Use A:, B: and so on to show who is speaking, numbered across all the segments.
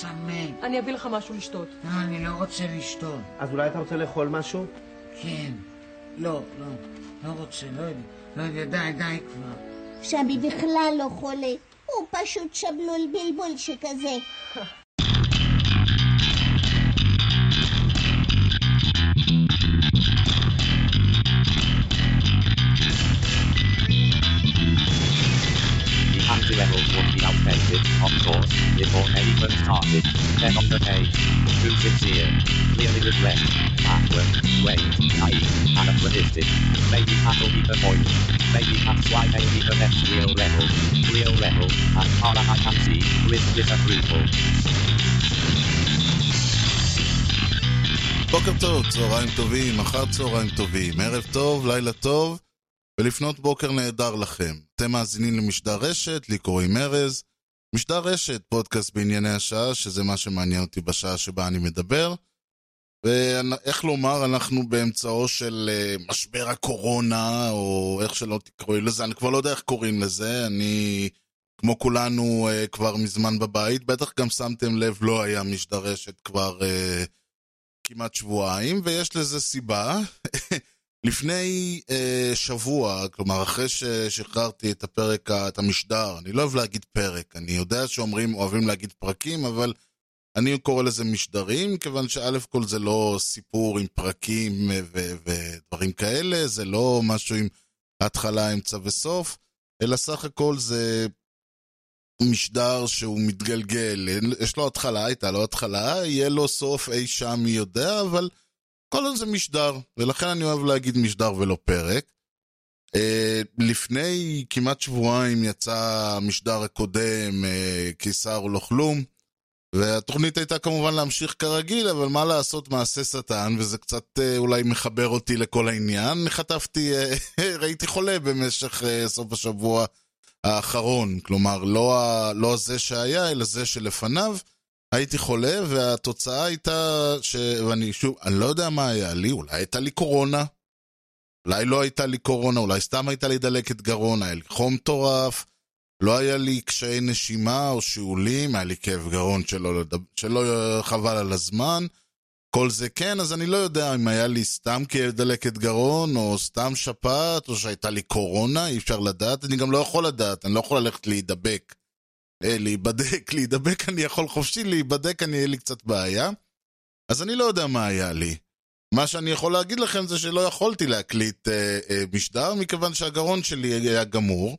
A: צמא.
B: אני אביא לך משהו לשתות.
A: לא, אני לא רוצה לשתות.
C: אז אולי אתה רוצה לאכול משהו?
A: כן. לא, לא. לא רוצה, לא יודע. לא יודע, די, די כבר.
D: שבי בכלל לא חולה, הוא פשוט שבלול בלבול שכזה.
E: they even started. Then on the page, too sincere, clearly regret, backward, wait, naive, anachronistic. Maybe that'll be the point. Maybe that's why they need the next real level. Real level, as far as I can see, with disapproval.
F: בוקר טוב, צהריים טובים, אחר צהריים טובים, ערב טוב, לילה טוב, ולפנות בוקר נהדר לכם. אתם מאזינים למשדר רשת, לי קוראים ארז. משדר רשת, פודקאסט בענייני השעה, שזה מה שמעניין אותי בשעה שבה אני מדבר. ואיך לומר, אנחנו באמצעו של אה, משבר הקורונה, או איך שלא תקראו לזה, אני כבר לא יודע איך קוראים לזה, אני, כמו כולנו, אה, כבר מזמן בבית. בטח גם שמתם לב, לא היה משדר רשת כבר... אה, כמעט שבועיים, ויש לזה סיבה. לפני אה, שבוע, כלומר אחרי ששחררתי את הפרק, את המשדר, אני לא אוהב להגיד פרק, אני יודע שאומרים, אוהבים להגיד פרקים, אבל אני קורא לזה משדרים, כיוון שא' כל זה לא סיפור עם פרקים ו- ודברים כאלה, זה לא משהו עם התחלה, אמצע וסוף, אלא סך הכל זה משדר שהוא מתגלגל, יש לו התחלה, הייתה לו התחלה, יהיה לו סוף אי שם מי יודע, אבל כל עוד זה משדר, ולכן אני אוהב להגיד משדר ולא פרק. Uh, לפני כמעט שבועיים יצא המשדר הקודם, uh, קיסר לא כלום, והתוכנית הייתה כמובן להמשיך כרגיל, אבל מה לעשות מעשה שטן, וזה קצת uh, אולי מחבר אותי לכל העניין. חטפתי, uh, ראיתי חולה במשך uh, סוף השבוע. האחרון, כלומר לא, ה, לא זה שהיה, אלא זה שלפניו. הייתי חולה, והתוצאה הייתה, ש... ואני שוב, אני לא יודע מה היה לי, אולי הייתה לי קורונה, אולי לא הייתה לי קורונה, אולי סתם הייתה לי דלקת גרון, היה לי חום מטורף, לא היה לי קשיי נשימה או שיעולים, היה לי כאב גרון שלא, שלא חבל על הזמן. כל זה כן, אז אני לא יודע אם היה לי סתם כאב דלקת גרון, או סתם שפעת, או שהייתה לי קורונה, אי אפשר לדעת. אני גם לא יכול לדעת, אני לא יכול ללכת להידבק. אה, להיבדק, להידבק אני יכול חופשי, להיבדק אני, יהיה לי קצת בעיה. אז אני לא יודע מה היה לי. מה שאני יכול להגיד לכם זה שלא יכולתי להקליט אה, אה, משדר, מכיוון שהגרון שלי היה גמור.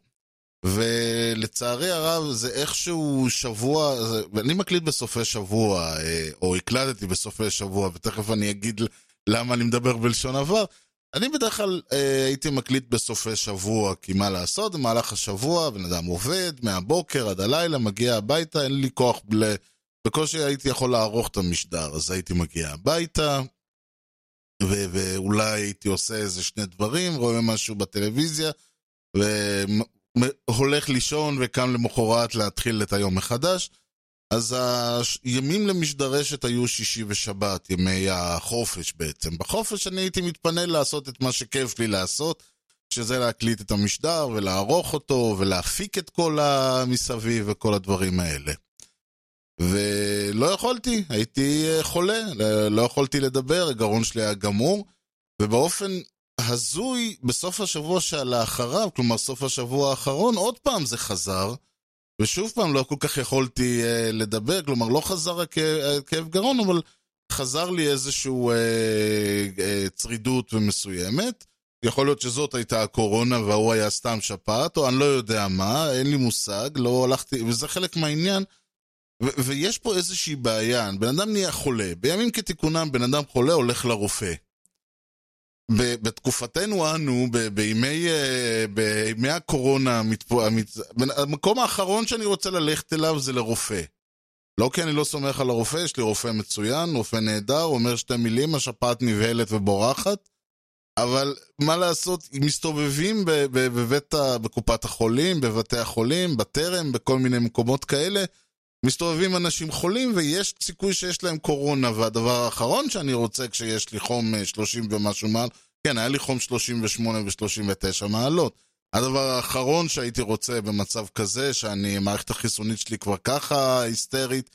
F: ולצערי הרב זה איכשהו שבוע, ואני מקליט בסופי שבוע, או הקלטתי בסופי שבוע, ותכף אני אגיד למה אני מדבר בלשון עבר. אני בדרך כלל אה, הייתי מקליט בסופי שבוע, כי מה לעשות, במהלך השבוע בן אדם עובד, מהבוקר עד הלילה, מגיע הביתה, אין לי כוח, ל... בקושי הייתי יכול לערוך את המשדר, אז הייתי מגיע הביתה, ו- ואולי הייתי עושה איזה שני דברים, רואה משהו בטלוויזיה, הולך לישון וקם למחרת להתחיל את היום מחדש. אז הימים למשדרשת היו שישי ושבת, ימי החופש בעצם. בחופש אני הייתי מתפנה לעשות את מה שכיף לי לעשות, שזה להקליט את המשדר ולערוך אותו ולהפיק את כל המסביב וכל הדברים האלה. ולא יכולתי, הייתי חולה, לא יכולתי לדבר, הגרון שלי היה גמור, ובאופן הזוי בסוף השבוע שלאחריו, כלומר סוף השבוע האחרון, עוד פעם זה חזר, ושוב פעם לא כל כך יכולתי uh, לדבר, כלומר לא חזר הכאב גרון, אבל חזר לי איזושהי uh, uh, צרידות ומסוימת. יכול להיות שזאת הייתה הקורונה והוא היה סתם שפעת, או אני לא יודע מה, אין לי מושג, לא הלכתי, וזה חלק מהעניין. ו- ויש פה איזושהי בעיה, בן אדם נהיה חולה, בימים כתיקונם בן אדם חולה הולך לרופא. בתקופתנו אנו, בימי, אה, בימי הקורונה, המקום האחרון שאני רוצה ללכת אליו זה לרופא. לא כי אני לא סומך על הרופא, יש לי רופא מצוין, רופא נהדר, אומר שתי מילים, השפעת נבהלת ובורחת. אבל מה לעשות, מסתובבים בבית, בקופת החולים, בבתי החולים, בטרם, בכל מיני מקומות כאלה, מסתובבים אנשים חולים ויש סיכוי שיש להם קורונה, והדבר האחרון שאני רוצה כשיש לי חום 30 אה, ומשהו מעל, כן, היה לי חום 38 ו-39 מעלות. הדבר האחרון שהייתי רוצה במצב כזה, שאני, המערכת החיסונית שלי כבר ככה היסטרית,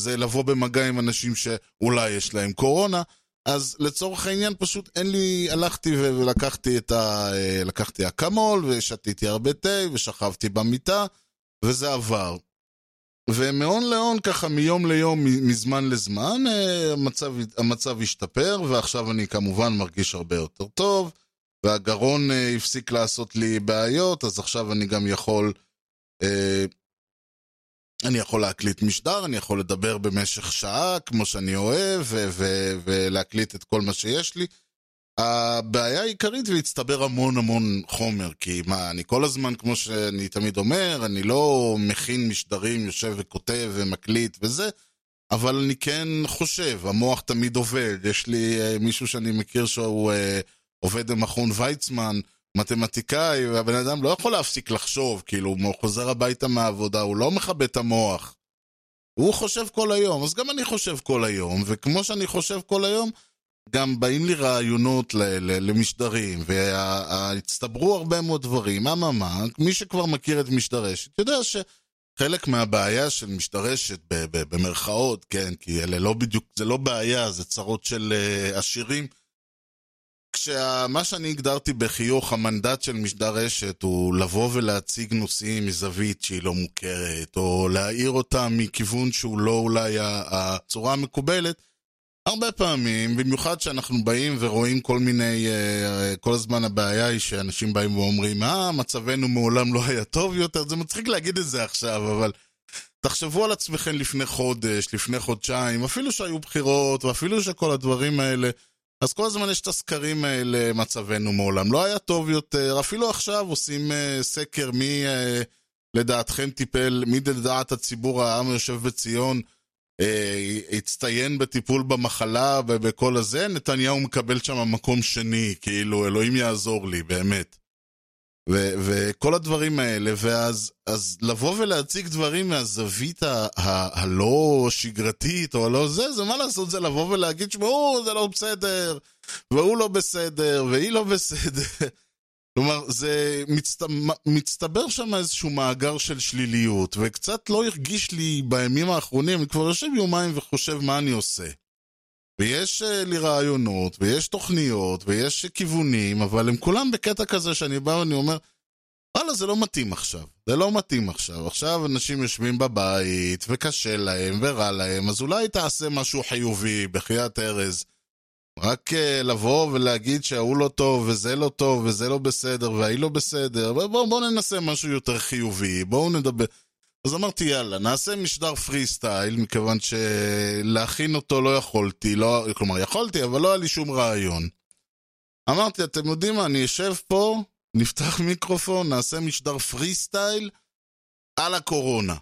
F: זה לבוא במגע עם אנשים שאולי יש להם קורונה, אז לצורך העניין פשוט אין לי, הלכתי ולקחתי את ה... אה, לקחתי אקמול ושתיתי הרבה תה ושכבתי במיטה וזה עבר. ומהון להון ככה מיום ליום, מזמן לזמן, אה, המצב, המצב השתפר ועכשיו אני כמובן מרגיש הרבה יותר טוב והגרון אה, הפסיק לעשות לי בעיות, אז עכשיו אני גם יכול... אה, אני יכול להקליט משדר, אני יכול לדבר במשך שעה, כמו שאני אוהב, ולהקליט את כל מה שיש לי. הבעיה העיקרית, והצטבר המון המון חומר, כי מה, אני כל הזמן, כמו שאני תמיד אומר, אני לא מכין משדרים, יושב וכותב ומקליט וזה, אבל אני כן חושב, המוח תמיד עובד. יש לי אה, מישהו שאני מכיר שהוא אה, עובד במכון ויצמן, מתמטיקאי, והבן אדם לא יכול להפסיק לחשוב, כאילו, הוא חוזר הביתה מהעבודה, הוא לא מכבה את המוח. הוא חושב כל היום, אז גם אני חושב כל היום, וכמו שאני חושב כל היום, גם באים לי רעיונות ל- ל- למשדרים, והצטברו הרבה מאוד דברים. אממה, מי שכבר מכיר את משדרשת, יודע שחלק מהבעיה של משדרשת, ב- ב- במרכאות, כן, כי אלה לא בדיוק, זה לא בעיה, זה צרות של uh, עשירים. כשמה שאני הגדרתי בחיוך, המנדט של משדר רשת הוא לבוא ולהציג נושאים מזווית שהיא לא מוכרת, או להאיר אותם מכיוון שהוא לא אולי הצורה המקובלת, הרבה פעמים, במיוחד שאנחנו באים ורואים כל מיני, אה, כל הזמן הבעיה היא שאנשים באים ואומרים, אה, מצבנו מעולם לא היה טוב יותר, זה מצחיק להגיד את זה עכשיו, אבל תחשבו על עצמכם לפני חודש, לפני חודשיים, אפילו שהיו בחירות, ואפילו שכל הדברים האלה, אז כל הזמן יש את הסקרים האלה, מצבנו מעולם לא היה טוב יותר, אפילו עכשיו עושים uh, סקר מי לדעתכם טיפל, מי לדעת הציבור העם היושב בציון הצטיין בטיפול במחלה ובכל הזה, נתניהו מקבל שם מקום שני, כאילו אלוהים יעזור לי, באמת. ו- וכל הדברים האלה, ואז אז לבוא ולהציג דברים מהזווית ה- ה- הלא שגרתית או הלא זה, זה מה לעשות, זה לבוא ולהגיד, שמעו, זה לא בסדר, והוא לא בסדר, והיא לא בסדר. כלומר, זה מצט... מצטבר שם איזשהו מאגר של שליליות, וקצת לא הרגיש לי בימים האחרונים, אני כבר יושב יומיים וחושב מה אני עושה. ויש uh, לי רעיונות, ויש תוכניות, ויש כיוונים, אבל הם כולם בקטע כזה שאני בא ואני אומר, וואלה, זה לא מתאים עכשיו. זה לא מתאים עכשיו. עכשיו אנשים יושבים בבית, וקשה להם, ורע להם, אז אולי תעשה משהו חיובי, בחייאת ארז. רק uh, לבוא ולהגיד שההוא לא טוב, וזה לא טוב, וזה לא בסדר, וההיא לא בסדר, ובואו בוא ננסה משהו יותר חיובי, בואו נדבר... אז אמרתי, יאללה, נעשה משדר פרי סטייל, מכיוון שלהכין אותו לא יכולתי, לא, כלומר, יכולתי, אבל לא היה לי שום רעיון. אמרתי, אתם יודעים מה, אני אשב פה, נפתח מיקרופון, נעשה משדר פרי סטייל על הקורונה.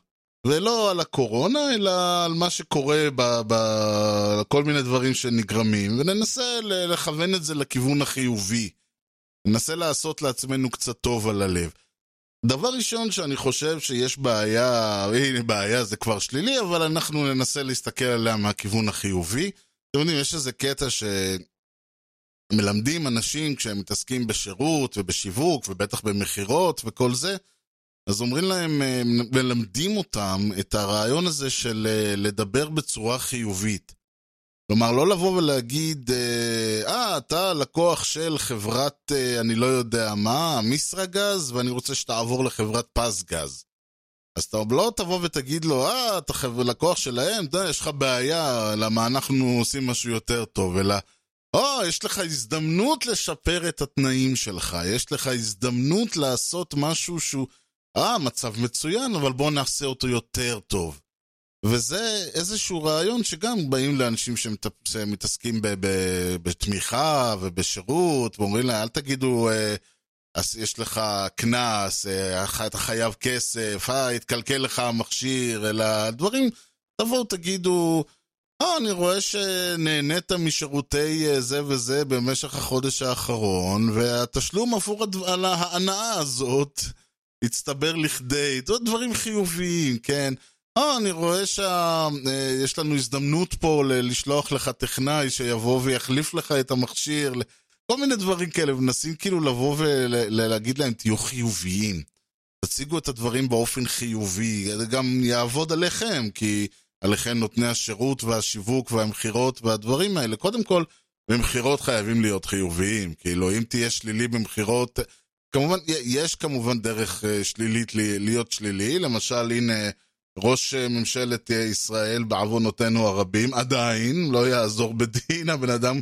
F: ולא על הקורונה, אלא על מה שקורה בכל מיני דברים שנגרמים, וננסה לכוון את זה לכיוון החיובי. ננסה לעשות לעצמנו קצת טוב על הלב. דבר ראשון שאני חושב שיש בעיה, הנה בעיה זה כבר שלילי, אבל אנחנו ננסה להסתכל עליה מהכיוון החיובי. אתם יודעים, יש איזה קטע שמלמדים אנשים כשהם מתעסקים בשירות ובשיווק ובטח במכירות וכל זה, אז אומרים להם, מלמדים אותם את הרעיון הזה של לדבר בצורה חיובית. כלומר, לא לבוא ולהגיד, אה, אתה לקוח של חברת, אני לא יודע מה, מיסרגז, ואני רוצה שתעבור לחברת פסגז. אז אתה לא תבוא ותגיד לו, אה, אתה לקוח שלהם, אתה יודע, יש לך בעיה, למה אנחנו עושים משהו יותר טוב, אלא, או, יש לך הזדמנות לשפר את התנאים שלך, יש לך הזדמנות לעשות משהו שהוא, אה, מצב מצוין, אבל בוא נעשה אותו יותר טוב. וזה איזשהו רעיון שגם באים לאנשים שמתעסקים בתמיכה ובשירות, ואומרים להם, אל תגידו, אז יש לך קנס, אתה חייב כסף, אה, התקלקל לך המכשיר, אלא דברים, תבואו תגידו, אה, אני רואה שנהנית משירותי זה וזה במשך החודש האחרון, והתשלום עבור על ההנאה הזאת הצטבר לכדי, דברים חיוביים, כן? אה, אני רואה שיש לנו הזדמנות פה לשלוח לך טכנאי שיבוא ויחליף לך את המכשיר, כל מיני דברים כאלה, ומנסים כאילו לבוא ולהגיד להם, תהיו חיוביים. תציגו את הדברים באופן חיובי, זה גם יעבוד עליכם, כי עליכם נותני השירות והשיווק והמכירות והדברים האלה. קודם כל, במכירות חייבים להיות חיוביים. כאילו, אם תהיה שלילי במכירות, כמובן, יש כמובן דרך אה, שלילית להיות שלילי. למשל, הנה, ראש אה, ממשלת אה, ישראל, בעוונותינו הרבים, עדיין, לא יעזור בדין, הבן אדם,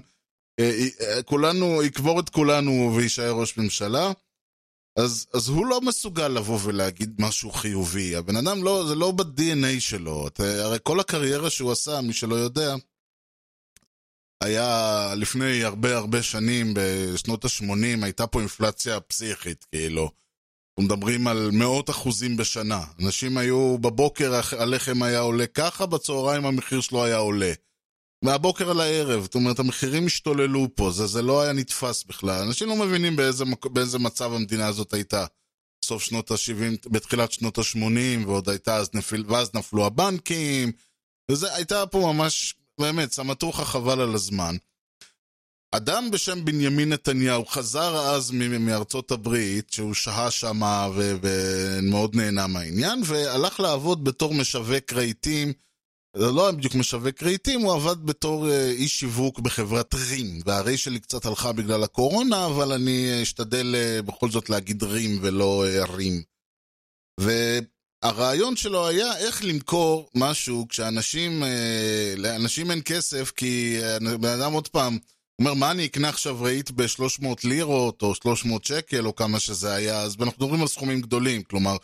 F: כולנו, יקבור את כולנו ויישאר ראש ממשלה. אז, אז הוא לא מסוגל לבוא ולהגיד משהו חיובי. הבן אדם לא, זה לא ב-DNA שלו. הרי כל הקריירה שהוא עשה, מי שלא יודע, היה לפני הרבה הרבה שנים, בשנות ה-80, הייתה פה אינפלציה פסיכית, כאילו. אנחנו מדברים על מאות אחוזים בשנה. אנשים היו, בבוקר הלחם היה עולה ככה, בצהריים המחיר שלו היה עולה. מהבוקר על הערב, זאת אומרת, המחירים השתוללו פה, זה, זה לא היה נתפס בכלל. אנשים לא מבינים באיזה, באיזה מצב המדינה הזאת הייתה. סוף שנות ה-70, בתחילת שנות ה-80, ועוד הייתה אז נפיל, ואז נפלו הבנקים, וזה הייתה פה ממש, באמת, סמטוחה חבל על הזמן. אדם בשם בנימין נתניהו חזר אז מארצות הברית, שהוא שהה שם ומאוד נהנה מהעניין, והלך לעבוד בתור משווק רהיטים זה לא היה בדיוק משווק רהיטים, הוא עבד בתור אה, איש שיווק בחברת רים. והרי שלי קצת הלכה בגלל הקורונה, אבל אני אשתדל אה, בכל זאת להגיד רים ולא אה, רים. והרעיון שלו היה איך למכור משהו כשאנשים, לאנשים אין כסף, כי בן אדם עוד פעם, אומר, מה אני אקנה עכשיו רהיט ב-300 לירות, או 300 שקל, או כמה שזה היה, אז אנחנו מדברים על סכומים גדולים, כלומר,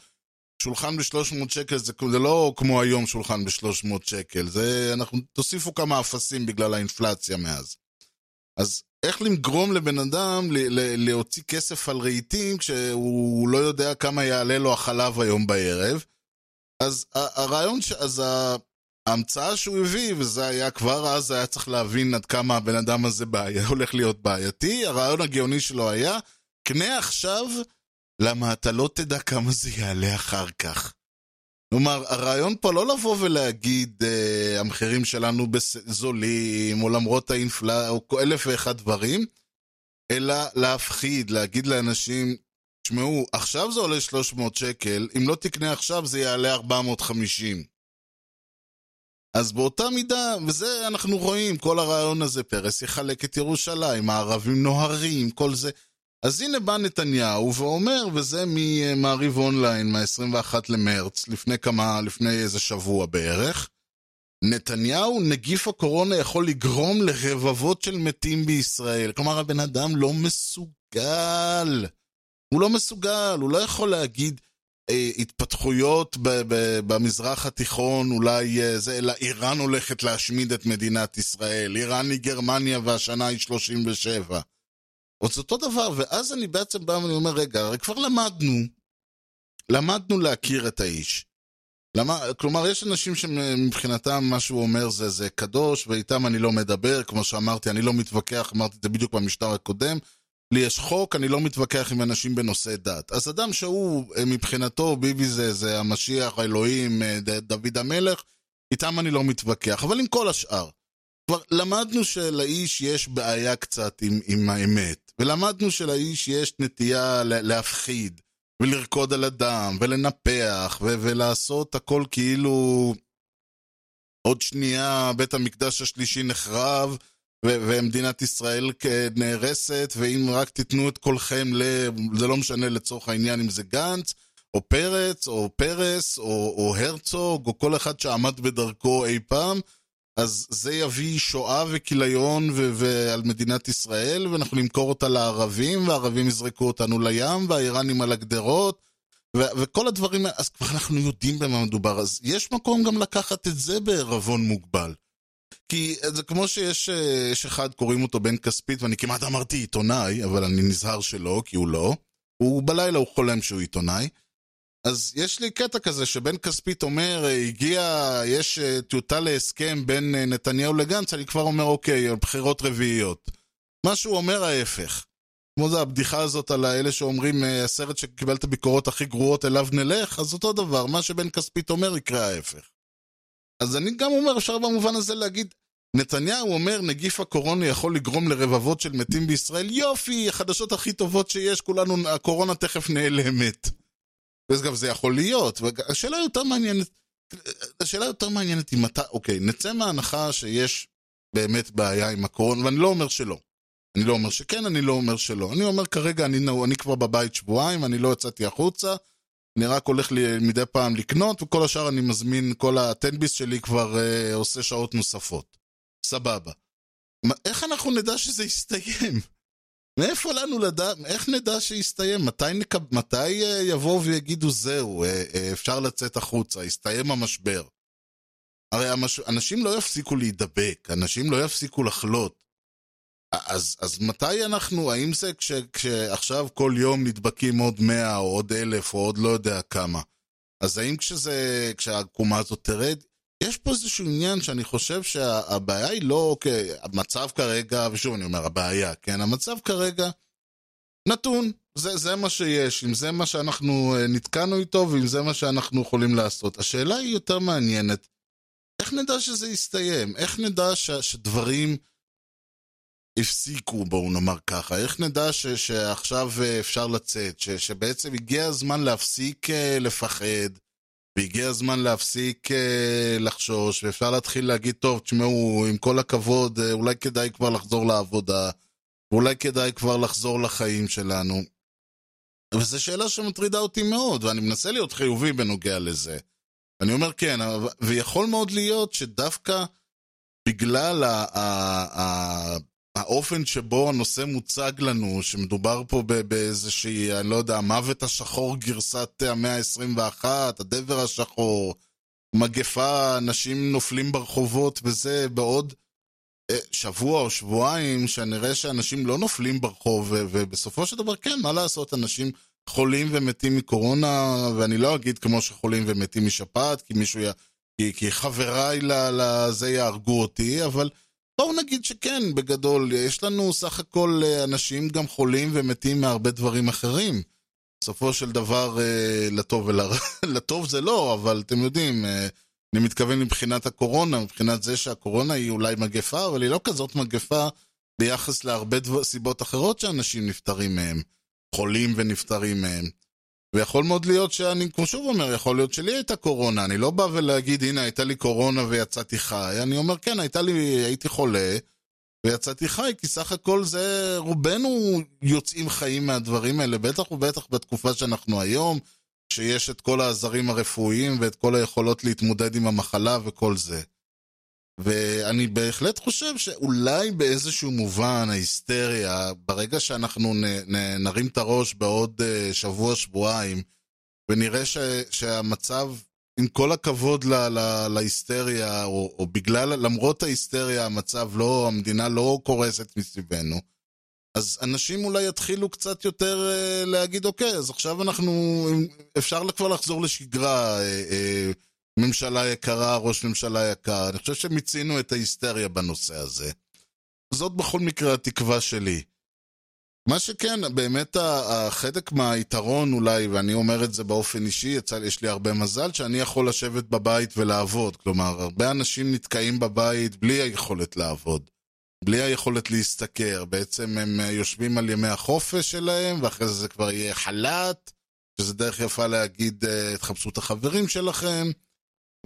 F: שולחן ב-300 שקל זה, זה לא כמו היום שולחן ב-300 שקל, זה, אנחנו, תוסיפו כמה אפסים בגלל האינפלציה מאז. אז איך לגרום לבן אדם להוציא כסף על רהיטים כשהוא לא יודע כמה יעלה לו החלב היום בערב? אז הרעיון, ש... אז ההמצאה שהוא הביא, וזה היה כבר אז, היה צריך להבין עד כמה הבן אדם הזה בעיה, הולך להיות בעייתי, הרעיון הגאוני שלו היה, קנה עכשיו למה אתה לא תדע כמה זה יעלה אחר כך. כלומר, הרעיון פה לא לבוא ולהגיד אה, המחירים שלנו זולים, או למרות האינפלציה, או אלף ואחד דברים, אלא להפחיד, להגיד לאנשים, תשמעו, עכשיו זה עולה 300 שקל, אם לא תקנה עכשיו זה יעלה 450. אז באותה מידה, וזה אנחנו רואים, כל הרעיון הזה, פרס יחלק את ירושלים, הערבים נוהרים, כל זה. אז הנה בא נתניהו ואומר, וזה ממעריב אונליין מה-21 למרץ, לפני כמה, לפני איזה שבוע בערך, נתניהו, נגיף הקורונה יכול לגרום לרבבות של מתים בישראל. כלומר, הבן אדם לא מסוגל. הוא לא מסוגל, הוא לא יכול להגיד אה, התפתחויות ב- ב- במזרח התיכון, אולי אה, זה, אלא איראן הולכת להשמיד את מדינת ישראל. איראן היא גרמניה והשנה היא 37. זה אותו דבר, ואז אני בעצם בא ואני אומר, רגע, הרי כבר למדנו, למדנו להכיר את האיש. למה, כלומר, יש אנשים שמבחינתם מה שהוא אומר זה, זה קדוש, ואיתם אני לא מדבר, כמו שאמרתי, אני לא מתווכח, אמרתי את זה בדיוק במשטר הקודם. לי יש חוק, אני לא מתווכח עם אנשים בנושא דת. אז אדם שהוא, מבחינתו, ביבי זה, זה המשיח, האלוהים, דוד המלך, איתם אני לא מתווכח, אבל עם כל השאר. כבר למדנו שלאיש יש בעיה קצת עם, עם האמת. ולמדנו שלאיש יש נטייה להפחיד, ולרקוד על הדם, ולנפח, ו- ולעשות הכל כאילו עוד שנייה בית המקדש השלישי נחרב, ו- ומדינת ישראל נהרסת, ואם רק תיתנו את קולכם ל... זה לא משנה לצורך העניין אם זה גנץ, או פרץ, או פרס, או, או הרצוג, או כל אחד שעמד בדרכו אי פעם, אז זה יביא שואה וכיליון ו- ועל מדינת ישראל, ואנחנו נמכור אותה לערבים, והערבים יזרקו אותנו לים, והאיראנים על הגדרות, ו- וכל הדברים אז כבר אנחנו יודעים במה מדובר, אז יש מקום גם לקחת את זה בערבון מוגבל. כי זה כמו שיש יש אחד, קוראים אותו בן כספית, ואני כמעט אמרתי עיתונאי, אבל אני נזהר שלא, כי הוא לא. הוא בלילה הוא חולם שהוא עיתונאי. אז יש לי קטע כזה שבן כספית אומר, הגיע, יש אה, טיוטה להסכם בין אה, נתניהו לגנץ, אני כבר אומר, אוקיי, בחירות רביעיות. מה שהוא אומר ההפך. כמו זה הבדיחה הזאת על האלה שאומרים, אה, הסרט שקיבל את הביקורות הכי גרועות אליו נלך, אז אותו דבר, מה שבן כספית אומר יקרה ההפך. אז אני גם אומר, אפשר במובן הזה להגיד, נתניהו אומר, נגיף הקורונה יכול לגרום לרבבות של מתים בישראל, יופי, החדשות הכי טובות שיש, כולנו, הקורונה תכף נעלמת. וגם זה יכול להיות. והשאלה יותר מעניינת, השאלה יותר מעניינת היא מתי, אוקיי, נצא מההנחה שיש באמת בעיה עם הקורונה, ואני לא אומר שלא. אני לא אומר שכן, אני לא אומר שלא. אני אומר כרגע, אני, אני כבר בבית שבועיים, אני לא יצאתי החוצה, אני רק הולך לי מדי פעם לקנות, וכל השאר אני מזמין, כל הטנביס שלי כבר אה, עושה שעות נוספות. סבבה. איך אנחנו נדע שזה יסתיים? מאיפה לנו לדעת, איך נדע שיסתיים? מתי, נקב, מתי אה, יבואו ויגידו זהו, אה, אה, אפשר לצאת החוצה, יסתיים המשבר? הרי המש... אנשים לא יפסיקו להידבק, אנשים לא יפסיקו לחלות. אז, אז מתי אנחנו, האם זה כש, כשעכשיו כל יום נדבקים עוד מאה או עוד אלף או עוד לא יודע כמה? אז האם כשזה, כשהעקומה הזאת תרד? יש פה איזשהו עניין שאני חושב שהבעיה היא לא, אוקיי, המצב כרגע, ושוב אני אומר, הבעיה, כן, המצב כרגע נתון, זה, זה מה שיש, אם זה מה שאנחנו אה, נתקענו איתו ואם זה מה שאנחנו יכולים לעשות. השאלה היא יותר מעניינת, איך נדע שזה יסתיים? איך נדע ש, שדברים הפסיקו, בואו נאמר ככה? איך נדע ש, שעכשיו אה, אפשר לצאת? ש, שבעצם הגיע הזמן להפסיק אה, לפחד? והגיע הזמן להפסיק uh, לחשוש, ואפשר להתחיל להגיד, טוב, תשמעו, עם כל הכבוד, uh, אולי כדאי כבר לחזור לעבודה, ואולי כדאי כבר לחזור לחיים שלנו. וזו שאלה שמטרידה אותי מאוד, ואני מנסה להיות חיובי בנוגע לזה. אני אומר כן, ויכול מאוד להיות שדווקא בגלל ה- ה- ה- האופן שבו הנושא מוצג לנו, שמדובר פה באיזושהי, אני לא יודע, המוות השחור גרסת המאה ה-21, הדבר השחור, מגפה, אנשים נופלים ברחובות וזה, בעוד אה, שבוע או שבועיים, שנראה שאנשים לא נופלים ברחוב, ובסופו של דבר, כן, מה לעשות, אנשים חולים ומתים מקורונה, ואני לא אגיד כמו שחולים ומתים משפעת, כי מישהו, י... כי, כי חבריי לזה יהרגו אותי, אבל... בואו נגיד שכן, בגדול, יש לנו סך הכל אה, אנשים גם חולים ומתים מהרבה דברים אחרים. בסופו של דבר, אה, לטוב ולרע, לטוב זה לא, אבל אתם יודעים, אה, אני מתכוון מבחינת הקורונה, מבחינת זה שהקורונה היא אולי מגפה, אבל היא לא כזאת מגפה ביחס להרבה דבר, סיבות אחרות שאנשים נפטרים מהם, חולים ונפטרים מהם. ויכול מאוד להיות שאני, כמו שוב אומר, יכול להיות שלי הייתה קורונה, אני לא בא ולהגיד, הנה, הייתה לי קורונה ויצאתי חי, אני אומר, כן, הייתה לי, הייתי חולה ויצאתי חי, כי סך הכל זה, רובנו יוצאים חיים מהדברים האלה, בטח ובטח בתקופה שאנחנו היום, שיש את כל העזרים הרפואיים ואת כל היכולות להתמודד עם המחלה וכל זה. ואני בהחלט חושב שאולי באיזשהו מובן ההיסטריה, ברגע שאנחנו נ, נ, נרים את הראש בעוד uh, שבוע-שבועיים, ונראה ש, שהמצב, עם כל הכבוד ל, ל, להיסטריה, או, או בגלל, למרות ההיסטריה, המצב לא, המדינה לא קורסת מסביבנו, אז אנשים אולי יתחילו קצת יותר uh, להגיד, אוקיי, אז עכשיו אנחנו, אפשר כבר לחזור לשגרה. Uh, uh, ממשלה יקרה, ראש ממשלה יקר. אני חושב שמיצינו את ההיסטריה בנושא הזה. זאת בכל מקרה התקווה שלי. מה שכן, באמת החלק מהיתרון אולי, ואני אומר את זה באופן אישי, יש לי הרבה מזל שאני יכול לשבת בבית ולעבוד. כלומר, הרבה אנשים נתקעים בבית בלי היכולת לעבוד. בלי היכולת להשתכר. בעצם הם יושבים על ימי החופש שלהם, ואחרי זה זה כבר יהיה חל"ת, שזה דרך יפה להגיד, תחפשו את החברים שלכם.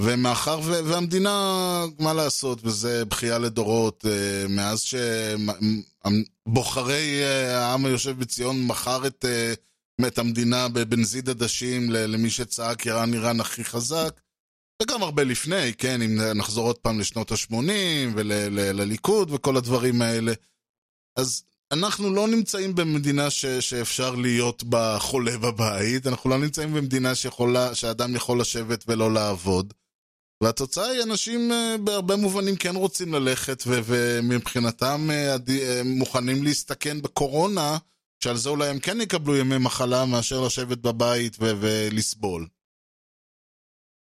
F: ומאחר ו- והמדינה, מה לעשות, וזה בכייה לדורות, uh, מאז שבוחרי uh, העם היושב בציון מכר את, uh, את המדינה בבנזיד עדשים למי שצעק איראן איראן הכי חזק, וגם הרבה לפני, כן, אם נחזור עוד פעם לשנות ה-80 ולליכוד וכל הדברים האלה. אז אנחנו לא נמצאים במדינה ש- שאפשר להיות בה חולה בבית, אנחנו לא נמצאים במדינה שיכולה, שאדם יכול לשבת ולא לעבוד. והתוצאה היא, אנשים בהרבה מובנים כן רוצים ללכת, ומבחינתם מוכנים להסתכן בקורונה, שעל זה אולי הם כן יקבלו ימי מחלה מאשר לשבת בבית ולסבול.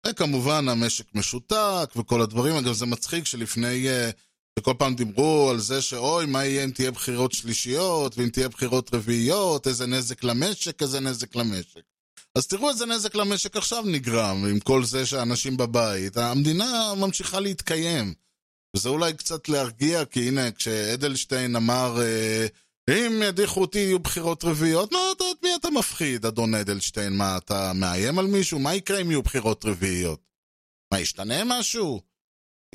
F: וכמובן המשק משותק וכל הדברים, אגב זה מצחיק שלפני, שכל פעם דיברו על זה שאוי, מה יהיה אם תהיה בחירות שלישיות, ואם תהיה בחירות רביעיות, איזה נזק למשק, איזה נזק למשק. אז תראו איזה נזק למשק עכשיו נגרם, עם כל זה שאנשים בבית. המדינה ממשיכה להתקיים. וזה אולי קצת להרגיע, כי הנה, כשאדלשטיין אמר, אם ידיחו אותי יהיו בחירות רביעיות, לא, אתה, את מי אתה מפחיד, אדון אדלשטיין? מה, אתה מאיים על מישהו? מה יקרה אם יהיו בחירות רביעיות? מה, ישתנה משהו?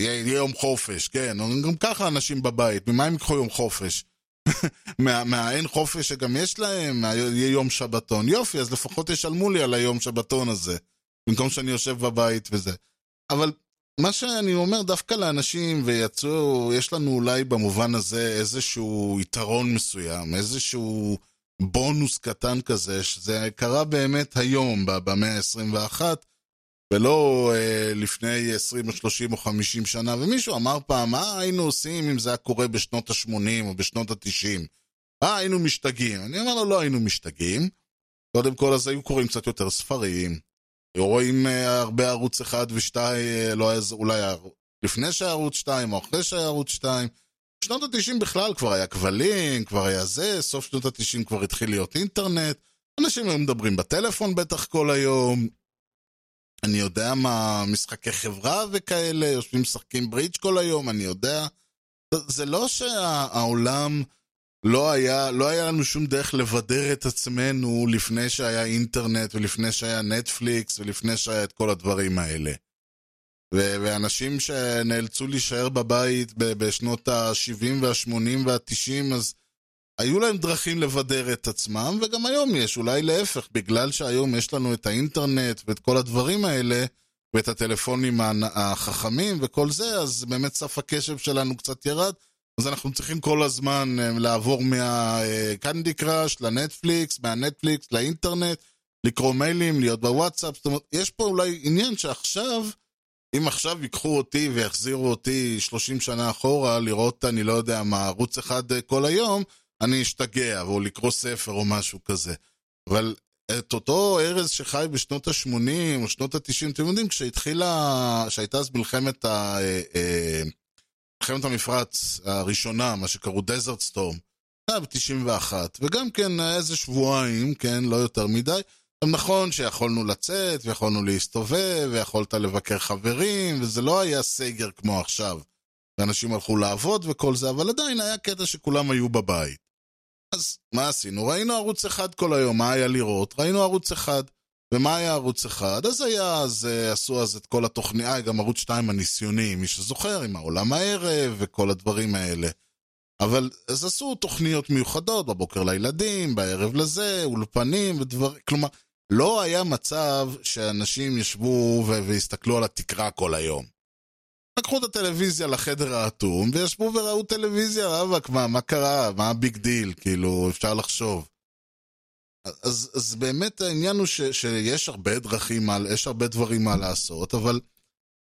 F: יהיה, יום חופש, כן, גם ככה אנשים בבית, ממה הם ייקחו יום חופש? מה, מהאין חופש שגם יש להם, מה, יהיה יום שבתון. יופי, אז לפחות ישלמו לי על היום שבתון הזה, במקום שאני יושב בבית וזה. אבל מה שאני אומר דווקא לאנשים, ויצאו, יש לנו אולי במובן הזה איזשהו יתרון מסוים, איזשהו בונוס קטן כזה, שזה קרה באמת היום, במאה ה-21, ולא אה, לפני 20 או 30 או 50 שנה, ומישהו אמר פעם, מה היינו עושים אם זה היה קורה בשנות ה-80 או בשנות ה-90? אה, היינו משתגעים. אני אומר לו, לא היינו משתגעים. קודם כל, אז היו קוראים קצת יותר ספרים. היו רואים אה, הרבה ערוץ 1 ו-2, אה, לא היה, אולי לפני שהיה ערוץ 2 או אחרי שהיה ערוץ 2. בשנות ה-90 בכלל כבר היה כבלים, כבר היה זה, סוף שנות ה-90 כבר התחיל להיות אינטרנט. אנשים היו מדברים בטלפון בטח כל היום, אני יודע מה, משחקי חברה וכאלה, יושבים משחקים ברידג' כל היום, אני יודע. זה לא שהעולם לא היה, לא היה לנו שום דרך לבדר את עצמנו לפני שהיה אינטרנט ולפני שהיה נטפליקס ולפני שהיה את כל הדברים האלה. ו- ואנשים שנאלצו להישאר בבית בשנות ה-70 וה-80 וה-90, אז היו להם דרכים לבדר את עצמם, וגם היום יש, אולי להפך, בגלל שהיום יש לנו את האינטרנט ואת כל הדברים האלה, ואת הטלפונים החכמים וכל זה, אז באמת סף הקשב שלנו קצת ירד, אז אנחנו צריכים כל הזמן אה, לעבור מהקנדי קראש לנטפליקס, מהנטפליקס לאינטרנט, לקרוא מיילים, להיות בוואטסאפ, זאת אומרת, יש פה אולי עניין שעכשיו, אם עכשיו ייקחו אותי ויחזירו אותי 30 שנה אחורה, לראות, אני לא יודע מה, ערוץ אחד אה, כל היום, אני אשתגע, או לקרוא ספר או משהו כזה. אבל את אותו ארז שחי בשנות ה-80 או שנות ה-90, אתם יודעים, כשהתחילה, כשהייתה אז מלחמת ה... אה, אה, מלחמת המפרץ הראשונה, מה שקראו דזרט סטורם, היה ב-91, וגם כן איזה שבועיים, כן, לא יותר מדי. נכון שיכולנו לצאת, ויכולנו להסתובב, ויכולת לבקר חברים, וזה לא היה סגר כמו עכשיו. ואנשים הלכו לעבוד וכל זה, אבל עדיין היה קטע שכולם היו בבית. אז מה עשינו? ראינו ערוץ אחד כל היום, מה היה לראות? ראינו ערוץ אחד. ומה היה ערוץ אחד? אז היה, אז uh, עשו אז את כל התוכניה, אה, גם ערוץ 2 הניסיוני, מי שזוכר, עם העולם הערב וכל הדברים האלה. אבל אז עשו תוכניות מיוחדות, בבוקר לילדים, בערב לזה, אולפנים ודברים, כלומר, לא היה מצב שאנשים ישבו והסתכלו על התקרה כל היום. לקחו את הטלוויזיה לחדר האטום, וישבו וראו טלוויזיה, רווק, מה, מה קרה? מה ה big deal? כאילו, אפשר לחשוב. אז, אז באמת העניין הוא ש, שיש הרבה דרכים, יש הרבה דברים מה לעשות, אבל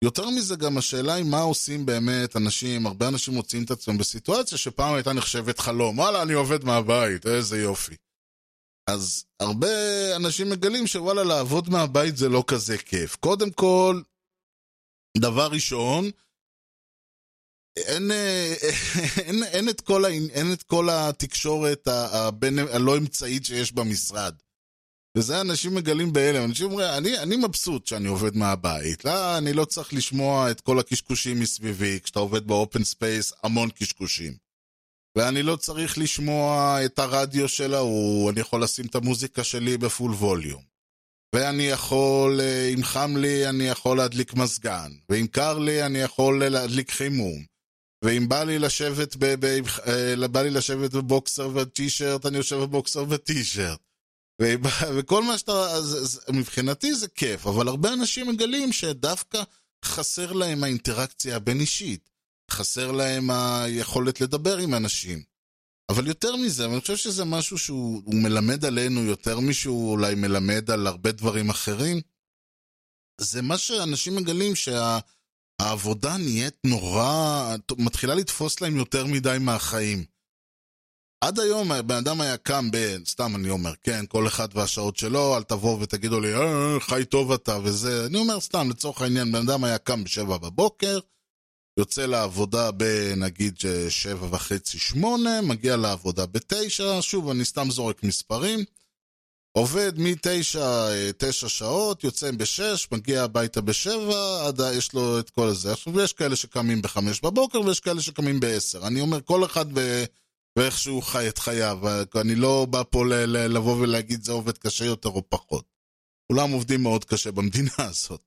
F: יותר מזה גם השאלה היא מה עושים באמת אנשים, הרבה אנשים מוצאים את עצמם בסיטואציה שפעם הייתה נחשבת חלום, וואלה, אני עובד מהבית, איזה יופי. אז הרבה אנשים מגלים שוואלה, לעבוד מהבית זה לא כזה כיף. קודם כל, דבר ראשון, אין, אה, אין, אין, את כל, אין את כל התקשורת הבין, הלא אמצעית שיש במשרד. וזה אנשים מגלים בהלם. אנשים אומרים, אני, אני מבסוט שאני עובד מהבית. לא, אני לא צריך לשמוע את כל הקשקושים מסביבי. כשאתה עובד ב open space, המון קשקושים. ואני לא צריך לשמוע את הרדיו של ההוא, אני יכול לשים את המוזיקה שלי ב full volume. ואני יכול, אה, אם חם לי, אני יכול להדליק מזגן. ואם קר לי, אני יכול להדליק חימום. ואם בא לי לשבת, ב, ב, אה, בא לי לשבת בבוקסר וטישרט, אני יושב בבוקסר וטישרט. וכל מה שאתה... אז, אז מבחינתי זה כיף, אבל הרבה אנשים מגלים שדווקא חסר להם האינטראקציה הבין-אישית. חסר להם היכולת לדבר עם אנשים. אבל יותר מזה, אני חושב שזה משהו שהוא מלמד עלינו יותר משהוא אולי מלמד על הרבה דברים אחרים. זה מה שאנשים מגלים שה... העבודה נהיית נורא, מתחילה לתפוס להם יותר מדי מהחיים. עד היום הבן אדם היה קם ב... סתם אני אומר, כן, כל אחד והשעות שלו, אל תבואו ותגידו לי, אה, חי טוב אתה וזה. אני אומר סתם, לצורך העניין, בן אדם היה קם בשבע בבוקר, יוצא לעבודה בנגיד שבע וחצי, שמונה, מגיע לעבודה בתשע, שוב, אני סתם זורק מספרים. עובד מתשע, תשע שעות, יוצא בשש, מגיע הביתה בשבע, עד יש לו את כל זה. עכשיו, יש כאלה שקמים בחמש בבוקר ויש כאלה שקמים בעשר. אני אומר, כל אחד ו... ואיך שהוא חי את חייו. אני לא בא פה. ל... לבוא ולהגיד זה עובד קשה יותר או פחות. כולם עובדים מאוד קשה במדינה הזאת.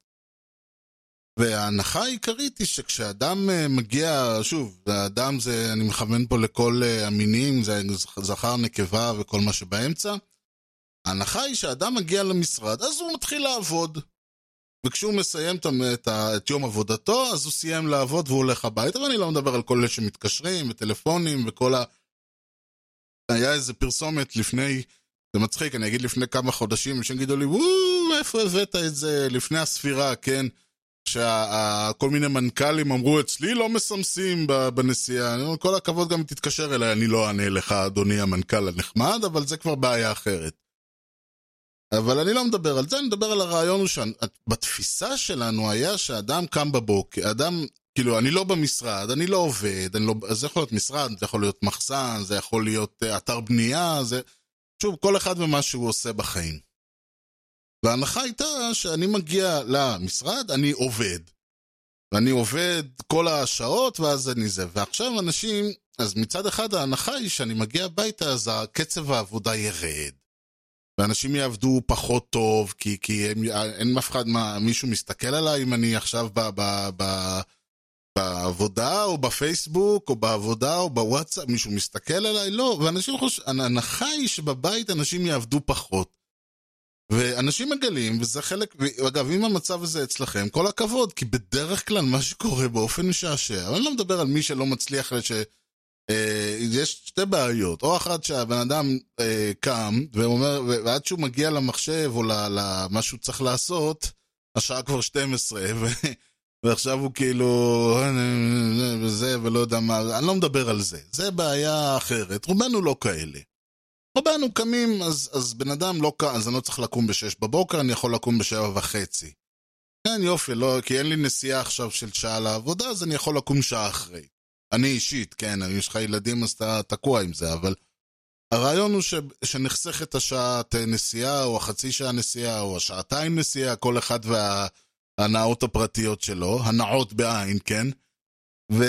F: וההנחה העיקרית היא שכשאדם אה, מגיע, שוב, האדם זה, אני מכוון פה לכל אה, המינים, זה זכר, נקבה וכל מה שבאמצע, ההנחה היא שהאדם מגיע למשרד, אז הוא מתחיל לעבוד. וכשהוא מסיים את, את, את יום עבודתו, אז הוא סיים לעבוד והוא הולך הביתה, ואני לא מדבר על כל אלה שמתקשרים, וטלפונים, וכל ה... היה איזה פרסומת לפני, זה מצחיק, אני אגיד לפני כמה חודשים, אנשים יגידו לי, וואו, מאיפה הבאת את זה? לפני הספירה, כן? שכל מיני מנכ"לים אמרו, אצלי לא מסמסים בנסיעה. כל הכבוד גם תתקשר אליי, אני לא אענה לך, אדוני המנכ"ל הנחמד, אבל זה כבר בעיה אחרת. אבל אני לא מדבר על זה, אני מדבר על הרעיון שבתפיסה שלנו היה שאדם קם בבוקר, אדם, כאילו, אני לא במשרד, אני לא עובד, אני לא, זה יכול להיות משרד, זה יכול להיות מחסן, זה יכול להיות uh, אתר בנייה, זה... שוב, כל אחד ומה שהוא עושה בחיים. וההנחה הייתה שאני מגיע למשרד, אני עובד. ואני עובד כל השעות, ואז אני זה. ועכשיו אנשים, אז מצד אחד ההנחה היא שאני מגיע הביתה, אז קצב העבודה ירד. ואנשים יעבדו פחות טוב, כי, כי הם, אין אף אחד, מה, מישהו מסתכל עליי אם אני עכשיו ב, ב, ב, בעבודה, או בפייסבוק, או בעבודה, או בוואטסאפ, מישהו מסתכל עליי? לא, ואנשים חושבים, ההנחה היא שבבית אנשים יעבדו פחות. ואנשים מגלים, וזה חלק, אגב, אם המצב הזה אצלכם, כל הכבוד, כי בדרך כלל מה שקורה באופן משעשע, אני לא מדבר על מי שלא מצליח, ש... אה, יש שתי בעיות, או אחת שהבן אדם אה, קם, ואומר, ועד שהוא מגיע למחשב, או למה שהוא צריך לעשות, השעה כבר 12, ו... ועכשיו הוא כאילו, וזה, ולא יודע מה, אני לא מדבר על זה, זה בעיה אחרת, רובנו לא כאלה. רובנו קמים, אז, אז בן אדם לא קם, אז אני לא צריך לקום בשש בבוקר, אני יכול לקום בשבע וחצי. כן, יופי, לא, כי אין לי נסיעה עכשיו של שעה לעבודה, אז אני יכול לקום שעה אחרי. אני אישית, כן, אם יש לך ילדים אז אתה תקוע עם זה, אבל הרעיון הוא ש, שנחסכת השעת נסיעה, או החצי שעה נסיעה, או השעתיים נסיעה, כל אחד וההנאות הפרטיות שלו, הנאות בעין, כן? ו...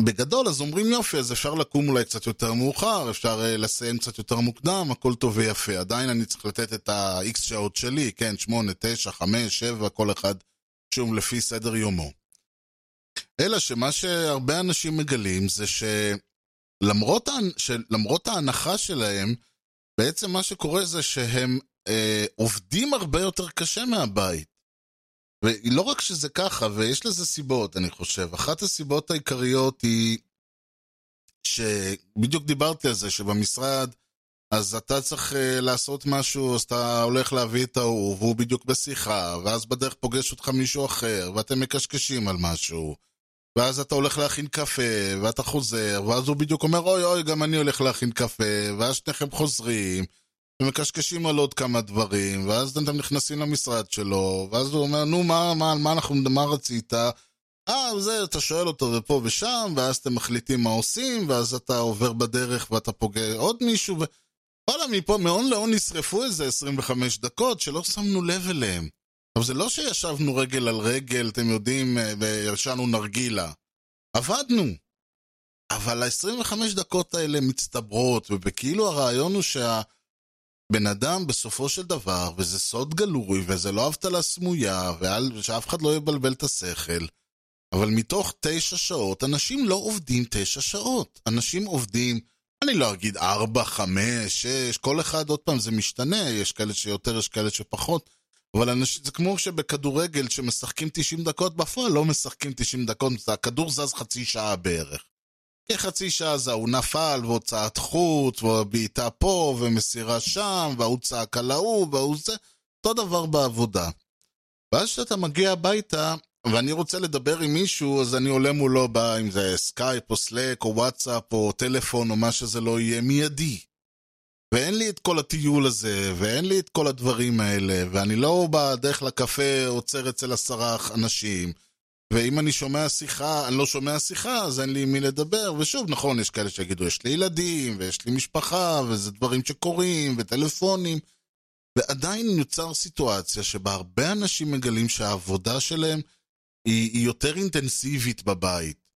F: בגדול, אז אומרים יופי, אז אפשר לקום אולי קצת יותר מאוחר, אפשר uh, לסיים קצת יותר מוקדם, הכל טוב ויפה. עדיין אני צריך לתת את ה-X שעות שלי, כן, 8, 9, 5, 7, כל אחד שוב לפי סדר יומו. אלא שמה שהרבה אנשים מגלים זה שלמרות, שלמרות ההנחה שלהם, בעצם מה שקורה זה שהם אה, עובדים הרבה יותר קשה מהבית. ולא רק שזה ככה, ויש לזה סיבות, אני חושב. אחת הסיבות העיקריות היא שבדיוק דיברתי על זה, שבמשרד, אז אתה צריך uh, לעשות משהו, אז אתה הולך להביא את ההוא, והוא בדיוק בשיחה, ואז בדרך פוגש אותך מישהו אחר, ואתם מקשקשים על משהו, ואז אתה הולך להכין קפה, ואתה חוזר, ואז הוא בדיוק אומר, אוי אוי, גם אני הולך להכין קפה, ואז שניכם חוזרים. ומקשקשים על עוד כמה דברים, ואז אתם נכנסים למשרד שלו, ואז הוא אומר, נו, מה, מה, מה, אנחנו, מה רצית? אה, זה, אתה שואל אותו ופה ושם, ואז אתם מחליטים מה עושים, ואז אתה עובר בדרך ואתה פוגע עוד מישהו, וואלה, מפה, מהון להון נשרפו איזה 25 דקות שלא שמנו לב אליהם. אבל זה לא שישבנו רגל על רגל, אתם יודעים, אה, וישנו נרגילה. עבדנו. אבל ה-25 דקות האלה מצטברות, וכאילו הרעיון הוא שה... בן אדם בסופו של דבר, וזה סוד גלוי, וזה לא אבטלה סמויה, ושאף אחד לא יבלבל את השכל, אבל מתוך תשע שעות, אנשים לא עובדים תשע שעות. אנשים עובדים, אני לא אגיד ארבע, חמש, שש, כל אחד, עוד פעם, זה משתנה, יש כאלה שיותר, יש כאלה שפחות, אבל אנשים, זה כמו שבכדורגל, שמשחקים 90 דקות, בפועל לא משחקים 90 דקות, הכדור זז חצי שעה בערך. כחצי שעה זה הוא נפל, והוצאת חוץ, ובעיטה פה, ומסירה שם, והוא צעק על ההוא, והוא זה, אותו דבר בעבודה. ואז כשאתה מגיע הביתה, ואני רוצה לדבר עם מישהו, אז אני עולה מולו, בא, אם זה סקייפ, או Slack, או וואטסאפ, או טלפון, או מה שזה לא יהיה, מיידי. ואין לי את כל הטיול הזה, ואין לי את כל הדברים האלה, ואני לא בדרך לקפה עוצר אצל עשרה אנשים. ואם אני שומע שיחה, אני לא שומע שיחה, אז אין לי עם מי לדבר. ושוב, נכון, יש כאלה שיגידו, יש לי ילדים, ויש לי משפחה, וזה דברים שקורים, וטלפונים. ועדיין נוצר סיטואציה שבה הרבה אנשים מגלים שהעבודה שלהם היא, היא יותר אינטנסיבית בבית.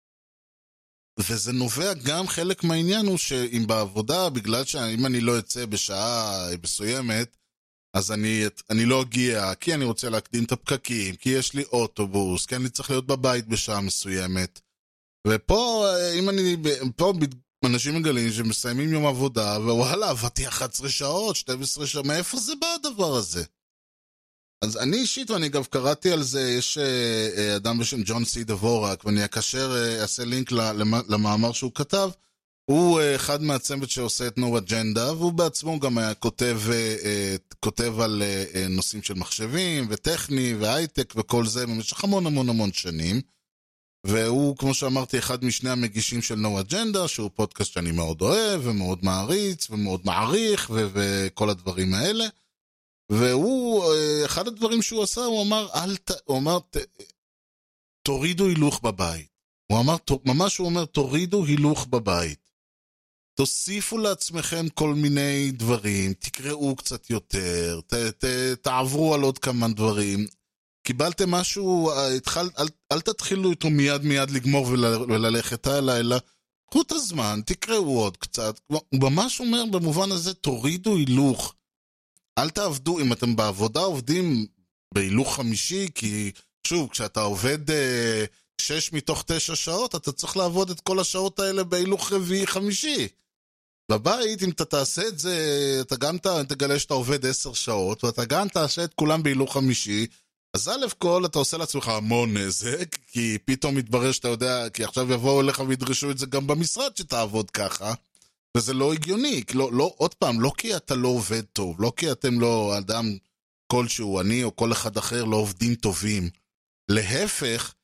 F: וזה נובע גם, חלק מהעניין הוא שאם בעבודה, בגלל שאם אני לא אצא בשעה מסוימת, אז אני, אני לא אגיע, כי אני רוצה להקדים את הפקקים, כי יש לי אוטובוס, כי אני צריך להיות בבית בשעה מסוימת. ופה, אה, אם אני, פה אנשים מגלים שמסיימים יום עבודה, ווואלה, עבדתי 11 שעות, 12 שעות, מאיפה זה בא הדבר הזה? אז אני אישית, ואני אגב קראתי על זה, יש אה, אה, אדם בשם ג'ון סי דבורק, ואני אקשר, אעשה לינק למאמר שהוא כתב, הוא אחד מהצוות שעושה את נו אג'נדה, והוא בעצמו גם היה כותב, כותב על נושאים של מחשבים, וטכני, והייטק וכל זה במשך המון המון המון שנים. והוא, כמו שאמרתי, אחד משני המגישים של נו אג'נדה, שהוא פודקאסט שאני מאוד אוהב, ומאוד מעריץ, ומאוד מעריך, ו- וכל הדברים האלה. והוא, אה, אחד הדברים שהוא עשה, הוא אמר, אל ת... הוא אמר, ת... תורידו הילוך בבית. הוא אמר, ממש הוא אומר, תורידו הילוך בבית. תוסיפו לעצמכם כל מיני דברים, תקראו קצת יותר, ת, ת, תעברו על עוד כמה דברים. קיבלתם משהו, אה, התחל, אל, אל תתחילו איתו מיד מיד לגמור ול, וללכת הלאה, אלא קחו את הזמן, תקראו עוד קצת. הוא ממש אומר במובן הזה, תורידו הילוך. אל תעבדו, אם אתם בעבודה עובדים בהילוך חמישי, כי שוב, כשאתה עובד אה, שש מתוך תשע שעות, אתה צריך לעבוד את כל השעות האלה בהילוך רביעי-חמישי. בבית, אם אתה תעשה את זה, אתה גם תגלה שאתה עובד עשר שעות, ואתה גם תעשה את כולם בהילוך חמישי, אז א' כל אתה עושה לעצמך המון נזק, כי פתאום מתברר שאתה יודע, כי עכשיו יבואו אליך וידרשו את זה גם במשרד שתעבוד ככה. וזה לא הגיוני, לא, לא, עוד פעם, לא כי אתה לא עובד טוב, לא כי אתם לא אדם כלשהו, אני או כל אחד אחר לא עובדים טובים. להפך,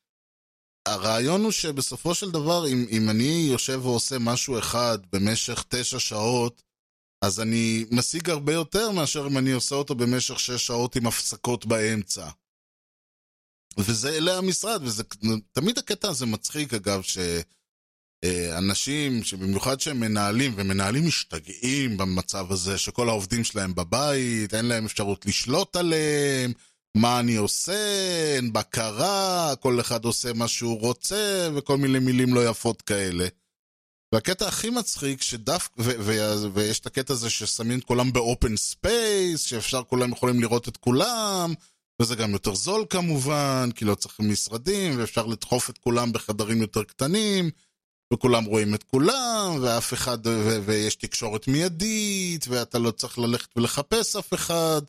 F: הרעיון הוא שבסופו של דבר, אם, אם אני יושב ועושה משהו אחד במשך תשע שעות, אז אני משיג הרבה יותר מאשר אם אני עושה אותו במשך שש שעות עם הפסקות באמצע. וזה אלה המשרד, וזה תמיד הקטע הזה מצחיק אגב, ש... אה, אנשים שבמיוחד שהם מנהלים, ומנהלים משתגעים במצב הזה, שכל העובדים שלהם בבית, אין להם אפשרות לשלוט עליהם, מה אני עושה, אין בקרה, כל אחד עושה מה שהוא רוצה, וכל מיני מילים לא יפות כאלה. והקטע הכי מצחיק, שדווקא, ויש את הקטע הזה ששמים את כולם ב open space, שאפשר, כולם יכולים לראות את כולם, וזה גם יותר זול כמובן, כי לא צריכים משרדים, ואפשר לדחוף את כולם בחדרים יותר קטנים. וכולם רואים את כולם, ואף אחד, ו- ויש תקשורת מיידית, ואתה לא צריך ללכת ולחפש אף אחד,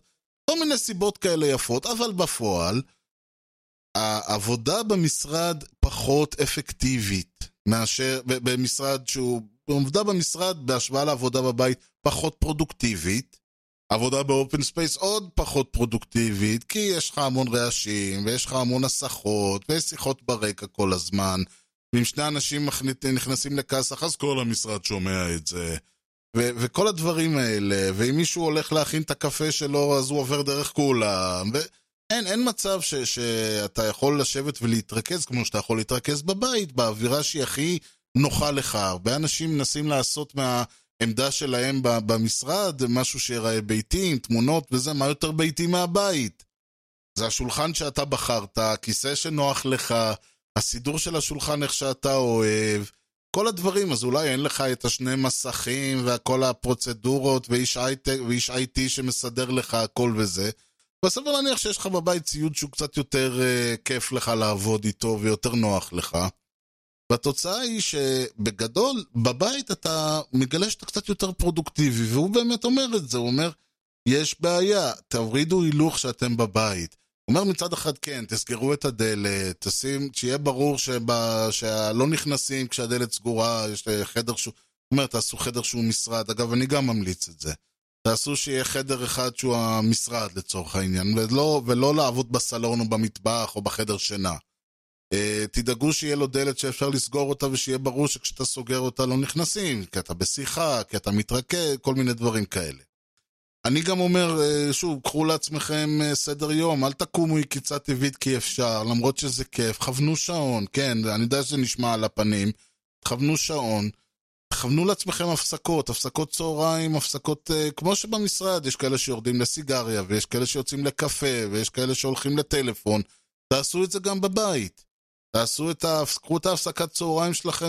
F: כל מיני סיבות כאלה יפות, אבל בפועל, העבודה במשרד פחות אפקטיבית מאשר, במשרד שהוא, עבודה במשרד בהשוואה לעבודה בבית פחות פרודוקטיבית, עבודה ב open space עוד פחות פרודוקטיבית, כי יש לך המון רעשים, ויש לך המון הסחות, ויש שיחות ברקע כל הזמן, ואם שני אנשים נכנסים לכסח, אז כל המשרד שומע את זה. וכל הדברים האלה, ואם מישהו הולך להכין את הקפה שלו, אז הוא עובר דרך כולם. ואין, אין מצב ש- שאתה יכול לשבת ולהתרכז כמו שאתה יכול להתרכז בבית, באווירה שהיא הכי נוחה לך. הרבה אנשים מנסים לעשות מהעמדה שלהם במשרד משהו שיראה ביתי, עם תמונות וזה, מה יותר ביתי מהבית? זה השולחן שאתה בחרת, הכיסא שנוח לך, הסידור של השולחן איך שאתה אוהב, כל הדברים, אז אולי אין לך את השני מסכים וכל הפרוצדורות ואיש, הייטק, ואיש IT שמסדר לך הכל וזה. וסביר להניח שיש לך בבית ציוד שהוא קצת יותר uh, כיף לך לעבוד איתו ויותר נוח לך. והתוצאה היא שבגדול, בבית אתה מגלה שאתה קצת יותר פרודוקטיבי, והוא באמת אומר את זה, הוא אומר, יש בעיה, תורידו הילוך שאתם בבית. אומר מצד אחד כן, תסגרו את הדלת, תשים, שיהיה ברור שבא, שלא נכנסים כשהדלת סגורה, יש חדר שהוא... זאת אומרת, תעשו חדר שהוא משרד. אגב, אני גם ממליץ את זה. תעשו שיהיה חדר אחד שהוא המשרד לצורך העניין, ולא, ולא לעבוד בסלון או במטבח או בחדר שינה. Uh, תדאגו שיהיה לו דלת שאפשר לסגור אותה ושיהיה ברור שכשאתה סוגר אותה לא נכנסים, כי אתה בשיחה, כי אתה מתרכז, כל מיני דברים כאלה. אני גם אומר, אה, שוב, קחו לעצמכם אה, סדר יום, אל תקומו עקיצה טבעית כי אפשר, למרות שזה כיף, כוונו שעון, כן, אני יודע שזה נשמע על הפנים, כוונו שעון, כוונו לעצמכם הפסקות, הפסקות צהריים, הפסקות, uh, כמו שבמשרד, יש כאלה שיורדים לסיגריה, ויש כאלה שיוצאים לקפה, ויש כאלה שהולכים לטלפון, תעשו את זה גם בבית. תעשו את ה... קחו את ההפסקת צהריים שלכם,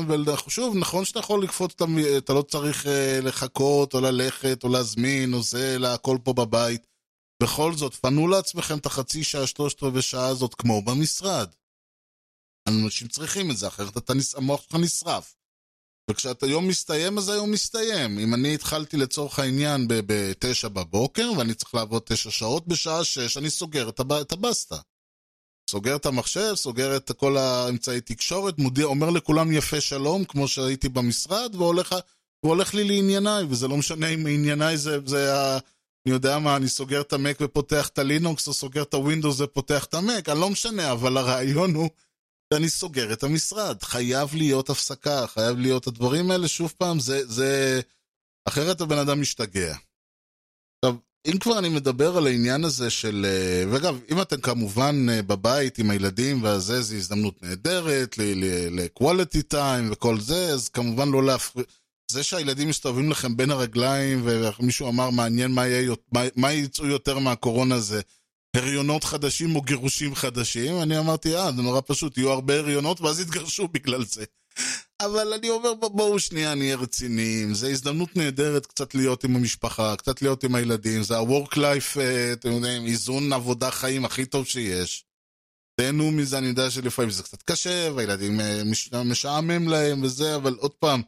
F: ושוב, נכון שאתה יכול לקפוץ, אתה, לא צריך uh, לחכות, או ללכת, או להזמין, או זה, אלא הכל פה בבית. בכל זאת, פנו לעצמכם את החצי שעה, שלושת רבעי שעה הזאת כמו במשרד. אנשים צריכים את זה, אחרת אתה, המוח שלך נשרף. וכשאתה יום מסתיים, אז היום מסתיים. אם אני התחלתי לצורך העניין בתשע בבוקר, ואני צריך לעבוד תשע שעות, בשעה שש אני סוגר. את הבסטה. סוגר את המחשב, סוגר את כל האמצעי תקשורת, מודיע, אומר לכולם יפה שלום, כמו שהייתי במשרד, והולך, והולך לי לענייניי, וזה לא משנה אם ענייניי זה, זה ה... אני יודע מה, אני סוגר את המק ופותח את הלינוקס, או סוגר את הווינדוס ופותח את המק, אני לא משנה, אבל הרעיון הוא שאני סוגר את המשרד. חייב להיות הפסקה, חייב להיות הדברים האלה, שוב פעם, זה, זה... אחרת הבן אדם משתגע. אם כבר אני מדבר על העניין הזה של... אה, ואגב, אם אתם כמובן אה, בבית עם הילדים והזה, זו הזדמנות נהדרת ל-quality time וכל זה, אז כמובן לא להפריע. זה שהילדים מסתובבים לכם בין הרגליים, ומישהו אמר, מעניין מה, יהיה, מה, מה יצאו יותר מהקורונה זה הריונות חדשים או גירושים חדשים. אני אמרתי, אה, זה נורא פשוט, יהיו הרבה הריונות ואז יתגרשו בגלל זה. אבל אני אומר, "בוא- בואו שנייה נהיה רציניים, זו הזדמנות נהדרת קצת להיות עם המשפחה, קצת להיות עם הילדים, זה ה-work life, אה, אתם יודעים, איזון עבודה חיים הכי טוב שיש. תהנו מזה, אני יודע שלפעמים זה קצת קשה, והילדים אה, מש- משעמם להם וזה, אבל עוד פעם,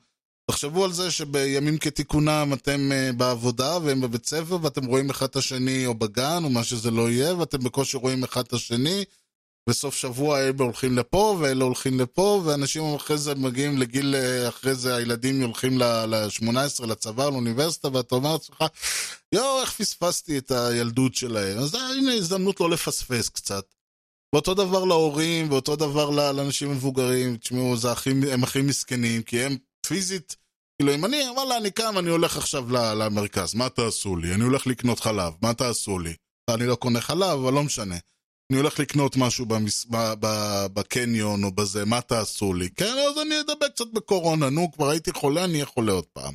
F: תחשבו על זה שבימים כתיקונם אתם אה, בעבודה והם בבית ספר ואתם רואים אחד את השני או בגן או מה שזה לא יהיה ואתם בקושי רואים אחד את השני בסוף שבוע אלה הולכים לפה ואלה הולכים לפה ואנשים אחרי זה מגיעים לגיל, אה, אחרי זה הילדים הולכים ל-18 לצבא, לאוניברסיטה ואתה אומר לעצמך יואו איך פספסתי את הילדות שלהם אז אה, הנה הזדמנות לא לפספס קצת ואותו דבר להורים, ואותו דבר לאנשים מבוגרים, תשמעו, הכי, הם הכי מסכנים, כי הם פיזית, כאילו, אם אני, וואלה, אני קם, אני הולך עכשיו למרכז, מה תעשו לי? אני הולך לקנות חלב, מה תעשו לי? אני לא קונה חלב, אבל לא משנה. אני הולך לקנות משהו במס... ב... ב... בקניון או בזה, מה תעשו לי? כן, אז אני אדבק קצת בקורונה, נו, כבר הייתי חולה, אני אהיה חולה עוד פעם.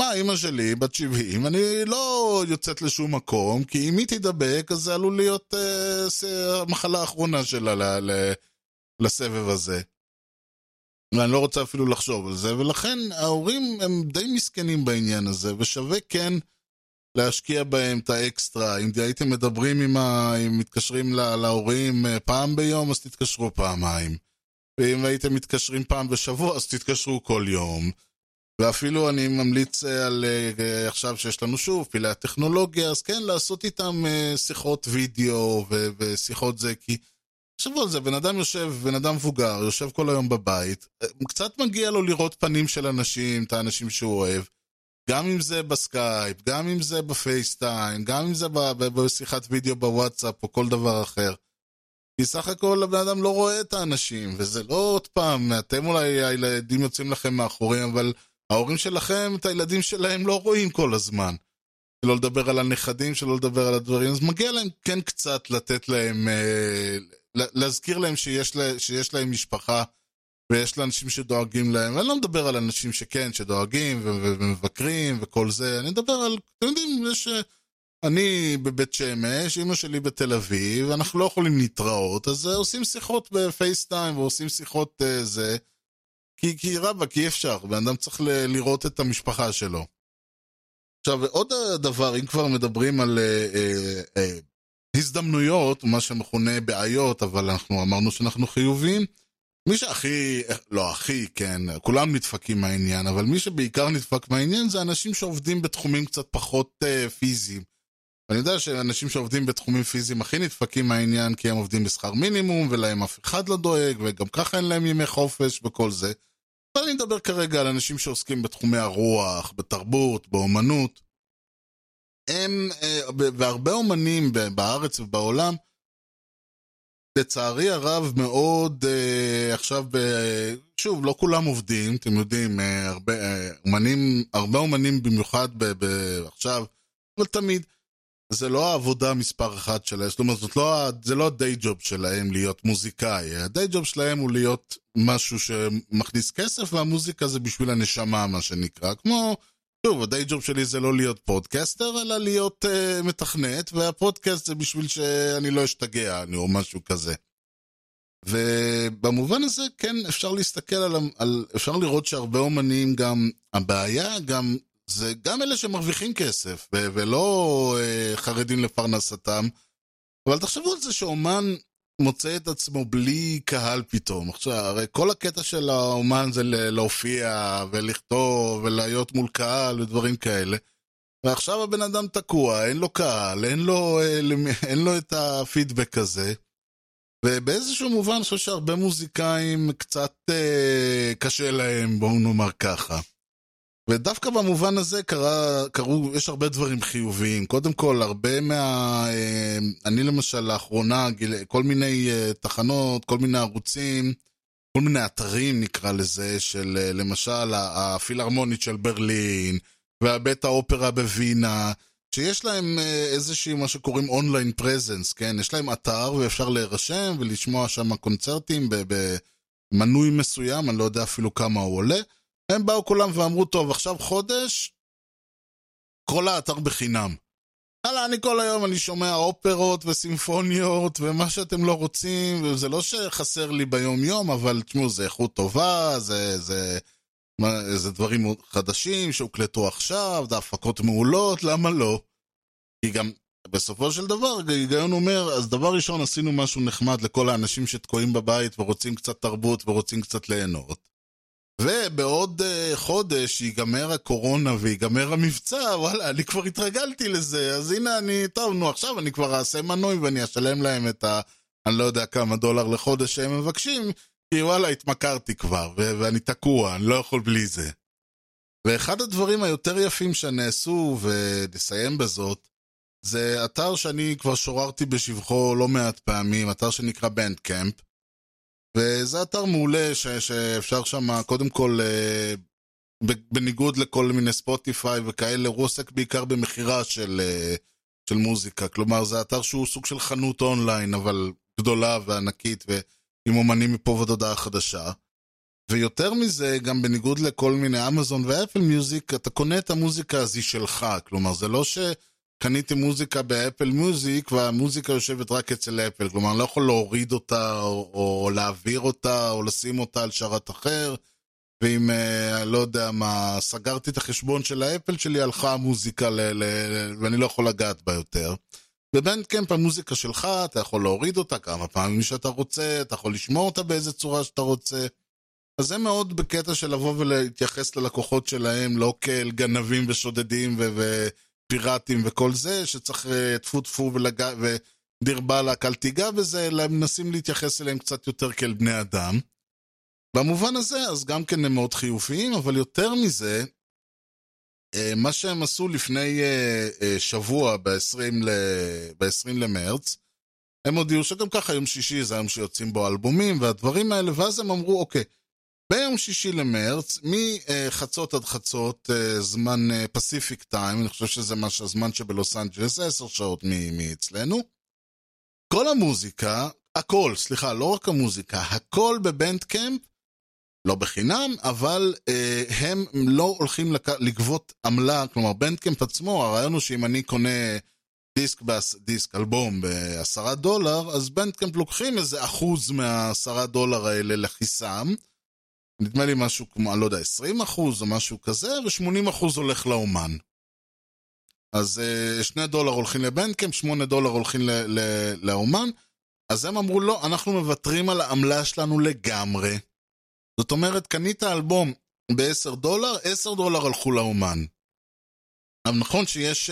F: מה, אימא שלי, בת 70, אני לא יוצאת לשום מקום, כי אם היא תדבק, אז זה עלול להיות אה, המחלה האחרונה שלה ל... ל... לסבב הזה. ואני לא רוצה אפילו לחשוב על זה, ולכן ההורים הם די מסכנים בעניין הזה, ושווה כן להשקיע בהם את האקסטרה. אם הייתם מדברים עם ה... אם מתקשרים לה... להורים אה, פעם ביום, אז תתקשרו פעמיים. ואם הייתם מתקשרים פעם בשבוע, אז תתקשרו כל יום. ואפילו אני ממליץ אה, על אה, עכשיו שיש לנו שוב פעילי הטכנולוגיה, אז כן, לעשות איתם שיחות וידאו ו- ושיחות זה, כי תחשבו על זה, בן אדם יושב, בן אדם מבוגר, יושב כל היום בבית, קצת מגיע לו לראות פנים של אנשים, את האנשים שהוא אוהב, גם אם זה בסקייפ, גם אם זה ב FaceTime, גם אם זה בשיחת וידאו בוואטסאפ או כל דבר אחר. כי סך הכל הבן אדם לא רואה את האנשים, וזה לא עוד פעם, אתם אולי הילדים יוצאים לכם מהחורים, אבל ההורים שלכם, את הילדים שלהם לא רואים כל הזמן. שלא לדבר על הנכדים, שלא לדבר על הדברים, אז מגיע להם כן קצת לתת להם, אה, להזכיר להם שיש, לה, שיש להם משפחה ויש לאנשים שדואגים להם. אני לא מדבר על אנשים שכן, שדואגים ומבקרים וכל זה, אני מדבר על, אתם יודעים, יש... אה, אני בבית שמש, אמא שלי בתל אביב, אנחנו לא יכולים להתראות, אז אה, עושים שיחות בפייסטיים ועושים שיחות אה, זה. כי, כי רבאק, אי אפשר, בן אדם צריך ל- לראות את המשפחה שלו. עכשיו, עוד דבר, אם כבר מדברים על אה, אה, אה, הזדמנויות, מה שמכונה בעיות, אבל אנחנו אמרנו שאנחנו חיובים, מי שהכי, לא הכי, כן, כולם נדפקים מהעניין, אבל מי שבעיקר נדפק מהעניין זה אנשים שעובדים בתחומים קצת פחות אה, פיזיים. אני יודע שאנשים שעובדים בתחומים פיזיים הכי נדפקים מהעניין כי הם עובדים בשכר מינימום ולהם אף אחד לא דואג וגם ככה אין להם ימי חופש וכל זה. אבל אני מדבר כרגע על אנשים שעוסקים בתחומי הרוח, בתרבות, באומנות. הם, אה, והרבה אומנים בארץ ובעולם, לצערי הרב מאוד אה, עכשיו, ב- שוב, לא כולם עובדים, אתם יודעים, אה, הרבה אה, אומנים, הרבה אומנים במיוחד ב, ב, עכשיו, אבל תמיד, זה לא העבודה מספר אחת שלהם, זאת אומרת, זאת לא, זה לא ה day job שלהם להיות מוזיקאי, ה day job שלהם הוא להיות משהו שמכניס כסף, והמוזיקה זה בשביל הנשמה, מה שנקרא, כמו, שוב, ה day job שלי זה לא להיות פודקסטר, אלא להיות אה, מתכנת, והפודקאסט זה בשביל שאני לא אשתגע, אני או משהו כזה. ובמובן הזה, כן, אפשר להסתכל על, על... אפשר לראות שהרבה אומנים גם... הבעיה גם זה גם אלה שמרוויחים כסף, ו- ולא אה, חרדים לפרנסתם. אבל תחשבו על זה שאומן מוצא את עצמו בלי קהל פתאום. עכשיו, הרי כל הקטע של האומן זה להופיע ולכתוב ולהיות מול קהל ודברים כאלה. ועכשיו הבן אדם תקוע, אין לו קהל, אין לו, אה, אין לו את הפידבק הזה. ובאיזשהו מובן אני חושב שהרבה מוזיקאים קצת אה, קשה להם, בואו נאמר ככה. ודווקא במובן הזה קרה, קרו, יש הרבה דברים חיוביים. קודם כל, הרבה מה... אה, אני למשל לאחרונה, גיל, כל מיני אה, תחנות, כל מיני ערוצים, כל מיני אתרים נקרא לזה, של אה, למשל הפילהרמונית של ברלין, והבית האופרה בווינה, שיש להם איזושהי מה שקוראים אונליין פרזנס, כן? יש להם אתר ואפשר להירשם ולשמוע שם קונצרטים במנוי מסוים, אני לא יודע אפילו כמה הוא עולה. הם באו כולם ואמרו, טוב, עכשיו חודש, כל האתר בחינם. יאללה, אני כל היום, אני שומע אופרות וסימפוניות ומה שאתם לא רוצים, וזה לא שחסר לי ביום-יום, אבל תשמעו, זה איכות טובה, זה, זה, מה, זה דברים חדשים שהוקלטו עכשיו, זה הפקות מעולות, למה לא? כי גם בסופו של דבר, ההיגיון אומר, אז דבר ראשון, עשינו משהו נחמד לכל האנשים שתקועים בבית ורוצים קצת תרבות ורוצים קצת ליהנות. ובעוד uh, חודש ייגמר הקורונה ויגמר המבצע, וואלה, אני כבר התרגלתי לזה, אז הנה אני, טוב, נו, עכשיו אני כבר אעשה מנוי ואני אשלם להם את ה... אני לא יודע כמה דולר לחודש שהם מבקשים, כי וואלה, התמכרתי כבר, ו- ואני תקוע, אני לא יכול בלי זה. ואחד הדברים היותר יפים שנעשו, ונסיים בזאת, זה אתר שאני כבר שוררתי בשבחו לא מעט פעמים, אתר שנקרא בנדקמפ. וזה אתר מעולה ש, שאפשר שם, קודם כל, אה, בניגוד לכל מיני ספוטיפיי וכאלה, הוא עוסק בעיקר במכירה של, אה, של מוזיקה. כלומר, זה אתר שהוא סוג של חנות אונליין, אבל גדולה וענקית, ועם אומנים מפה ועד הודעה חדשה. ויותר מזה, גם בניגוד לכל מיני אמזון ואפל מיוזיק, אתה קונה את המוזיקה הזו שלך. כלומר, זה לא ש... קניתי מוזיקה באפל מיוזיק והמוזיקה יושבת רק אצל אפל, כלומר אני לא יכול להוריד אותה או, או להעביר אותה או לשים אותה על שרת אחר ואם, אה, לא יודע מה, סגרתי את החשבון של האפל שלי, הלכה המוזיקה ל, ל, ל, ואני לא יכול לגעת בה יותר. בבנדקמפ המוזיקה שלך, אתה יכול להוריד אותה כמה פעמים שאתה רוצה, אתה יכול לשמור אותה באיזה צורה שאתה רוצה. אז זה מאוד בקטע של לבוא ולהתייחס ללקוחות שלהם, לא כאל גנבים ושודדים ו... ו פיראטים וכל זה, שצריך אה, טפו טפו ולג... ודיר באלק אל תיגע בזה, אלא הם מנסים להתייחס אליהם קצת יותר כאל בני אדם. במובן הזה, אז גם כן הם מאוד חיוביים, אבל יותר מזה, אה, מה שהם עשו לפני אה, שבוע, ב-20 ל... למרץ, הם הודיעו שגם ככה יום שישי זה היום שיוצאים בו אלבומים והדברים האלה, ואז הם אמרו, אוקיי, ביום שישי למרץ, מחצות עד חצות, אה, זמן פסיפיק טיים, אני חושב שזה מה שהזמן שבלוס אנג'לס, זה עשר שעות מאצלנו. כל המוזיקה, הכל, סליחה, לא רק המוזיקה, הכל בבנדקמפ, לא בחינם, אבל אה, הם לא הולכים לק... לגבות עמלה, כלומר בנדקמפ עצמו, הרעיון הוא שאם אני קונה דיסק, בעש... דיסק אלבום בעשרה דולר, אז בנדקמפ לוקחים איזה אחוז מהעשרה דולר האלה לכיסם. נדמה לי משהו כמו, אני לא יודע, 20 אחוז או משהו כזה, ו-80 אחוז הולך לאומן. אז uh, 2 דולר הולכים לבנקאם, 8 דולר הולכים לאומן, אז הם אמרו, לא, אנחנו מוותרים על העמלה שלנו לגמרי. זאת אומרת, קנית אלבום ב-10 דולר, 10 דולר הלכו לאומן. אבל נכון שיש,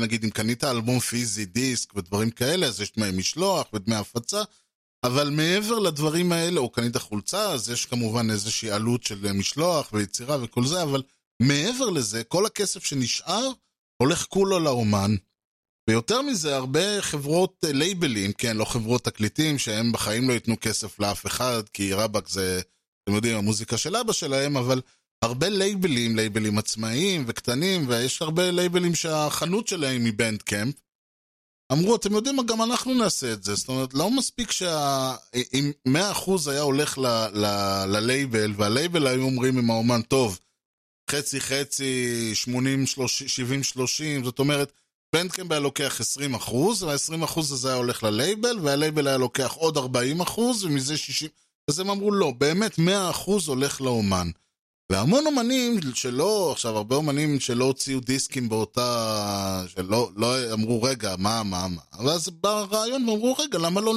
F: נגיד, אם קנית אלבום פיזי, דיסק ודברים כאלה, אז יש דמי משלוח ודמי הפצה, אבל מעבר לדברים האלה, או קנית חולצה, אז יש כמובן איזושהי עלות של משלוח ויצירה וכל זה, אבל מעבר לזה, כל הכסף שנשאר הולך כולו לאומן. ויותר מזה, הרבה חברות לייבלים, כן, לא חברות תקליטים, שהם בחיים לא ייתנו כסף לאף אחד, כי רבאק זה, אתם יודעים, המוזיקה של אבא שלהם, אבל הרבה לייבלים, לייבלים עצמאיים וקטנים, ויש הרבה לייבלים שהחנות שלהם היא בנדקמפ, אמרו, אתם יודעים מה, גם אנחנו נעשה את זה. זאת אומרת, לא מספיק שאם 100% היה הולך ללייבל, והלייבל היו אומרים עם האומן, טוב, חצי חצי, 80, 70, 30, זאת אומרת, בנדקמפ היה לוקח 20%, וה-20% הזה היה הולך ללייבל, והלייבל היה לוקח עוד 40%, ומזה 60... אז הם אמרו, לא, באמת 100% הולך לאומן. והמון אומנים שלא, עכשיו הרבה אומנים שלא הוציאו דיסקים באותה, שלא לא אמרו רגע, מה, מה, מה, אבל אז בא הרעיון ואמרו רגע, למה לא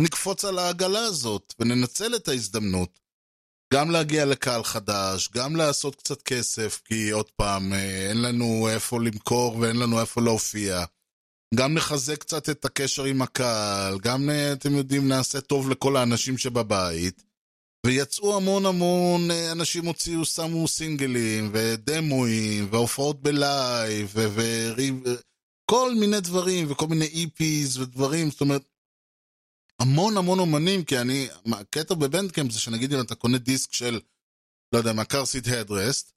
F: נקפוץ על העגלה הזאת וננצל את ההזדמנות גם להגיע לקהל חדש, גם לעשות קצת כסף, כי עוד פעם, אה, אין לנו איפה למכור ואין לנו איפה להופיע. גם נחזק קצת את הקשר עם הקהל, גם, אה, אתם יודעים, נעשה טוב לכל האנשים שבבית. ויצאו המון המון אה, אנשים הוציאו, שמו סינגלים, ודמואים, והופעות בלייב, ו... ו- כל מיני דברים, וכל מיני EPs ודברים, זאת אומרת, המון המון אומנים, כי אני, הקטע בבנדקאמפ זה שנגיד אם אתה קונה דיסק של, לא יודע, מה, Car Seat Headrest,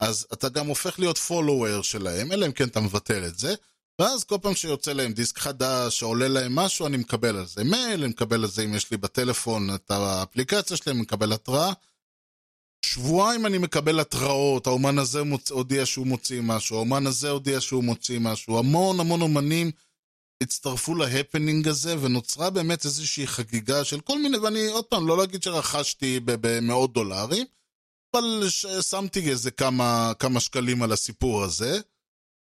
F: אז אתה גם הופך להיות follower שלהם, אלא אם כן אתה מבטל את זה, ואז כל פעם שיוצא להם דיסק חדש, עולה להם משהו, אני מקבל על זה מייל, אני מקבל על זה אם יש לי בטלפון את האפליקציה שלהם, אני מקבל התראה. שבועיים אני מקבל התראות, האומן הזה מוצ... הודיע שהוא מוציא משהו, האומן הזה הודיע שהוא מוציא משהו, המון המון אומנים הצטרפו להפנינג הזה, ונוצרה באמת איזושהי חגיגה של כל מיני, ואני עוד פעם, לא להגיד שרכשתי במאות דולרים, אבל ש- שמתי איזה כמה, כמה שקלים על הסיפור הזה.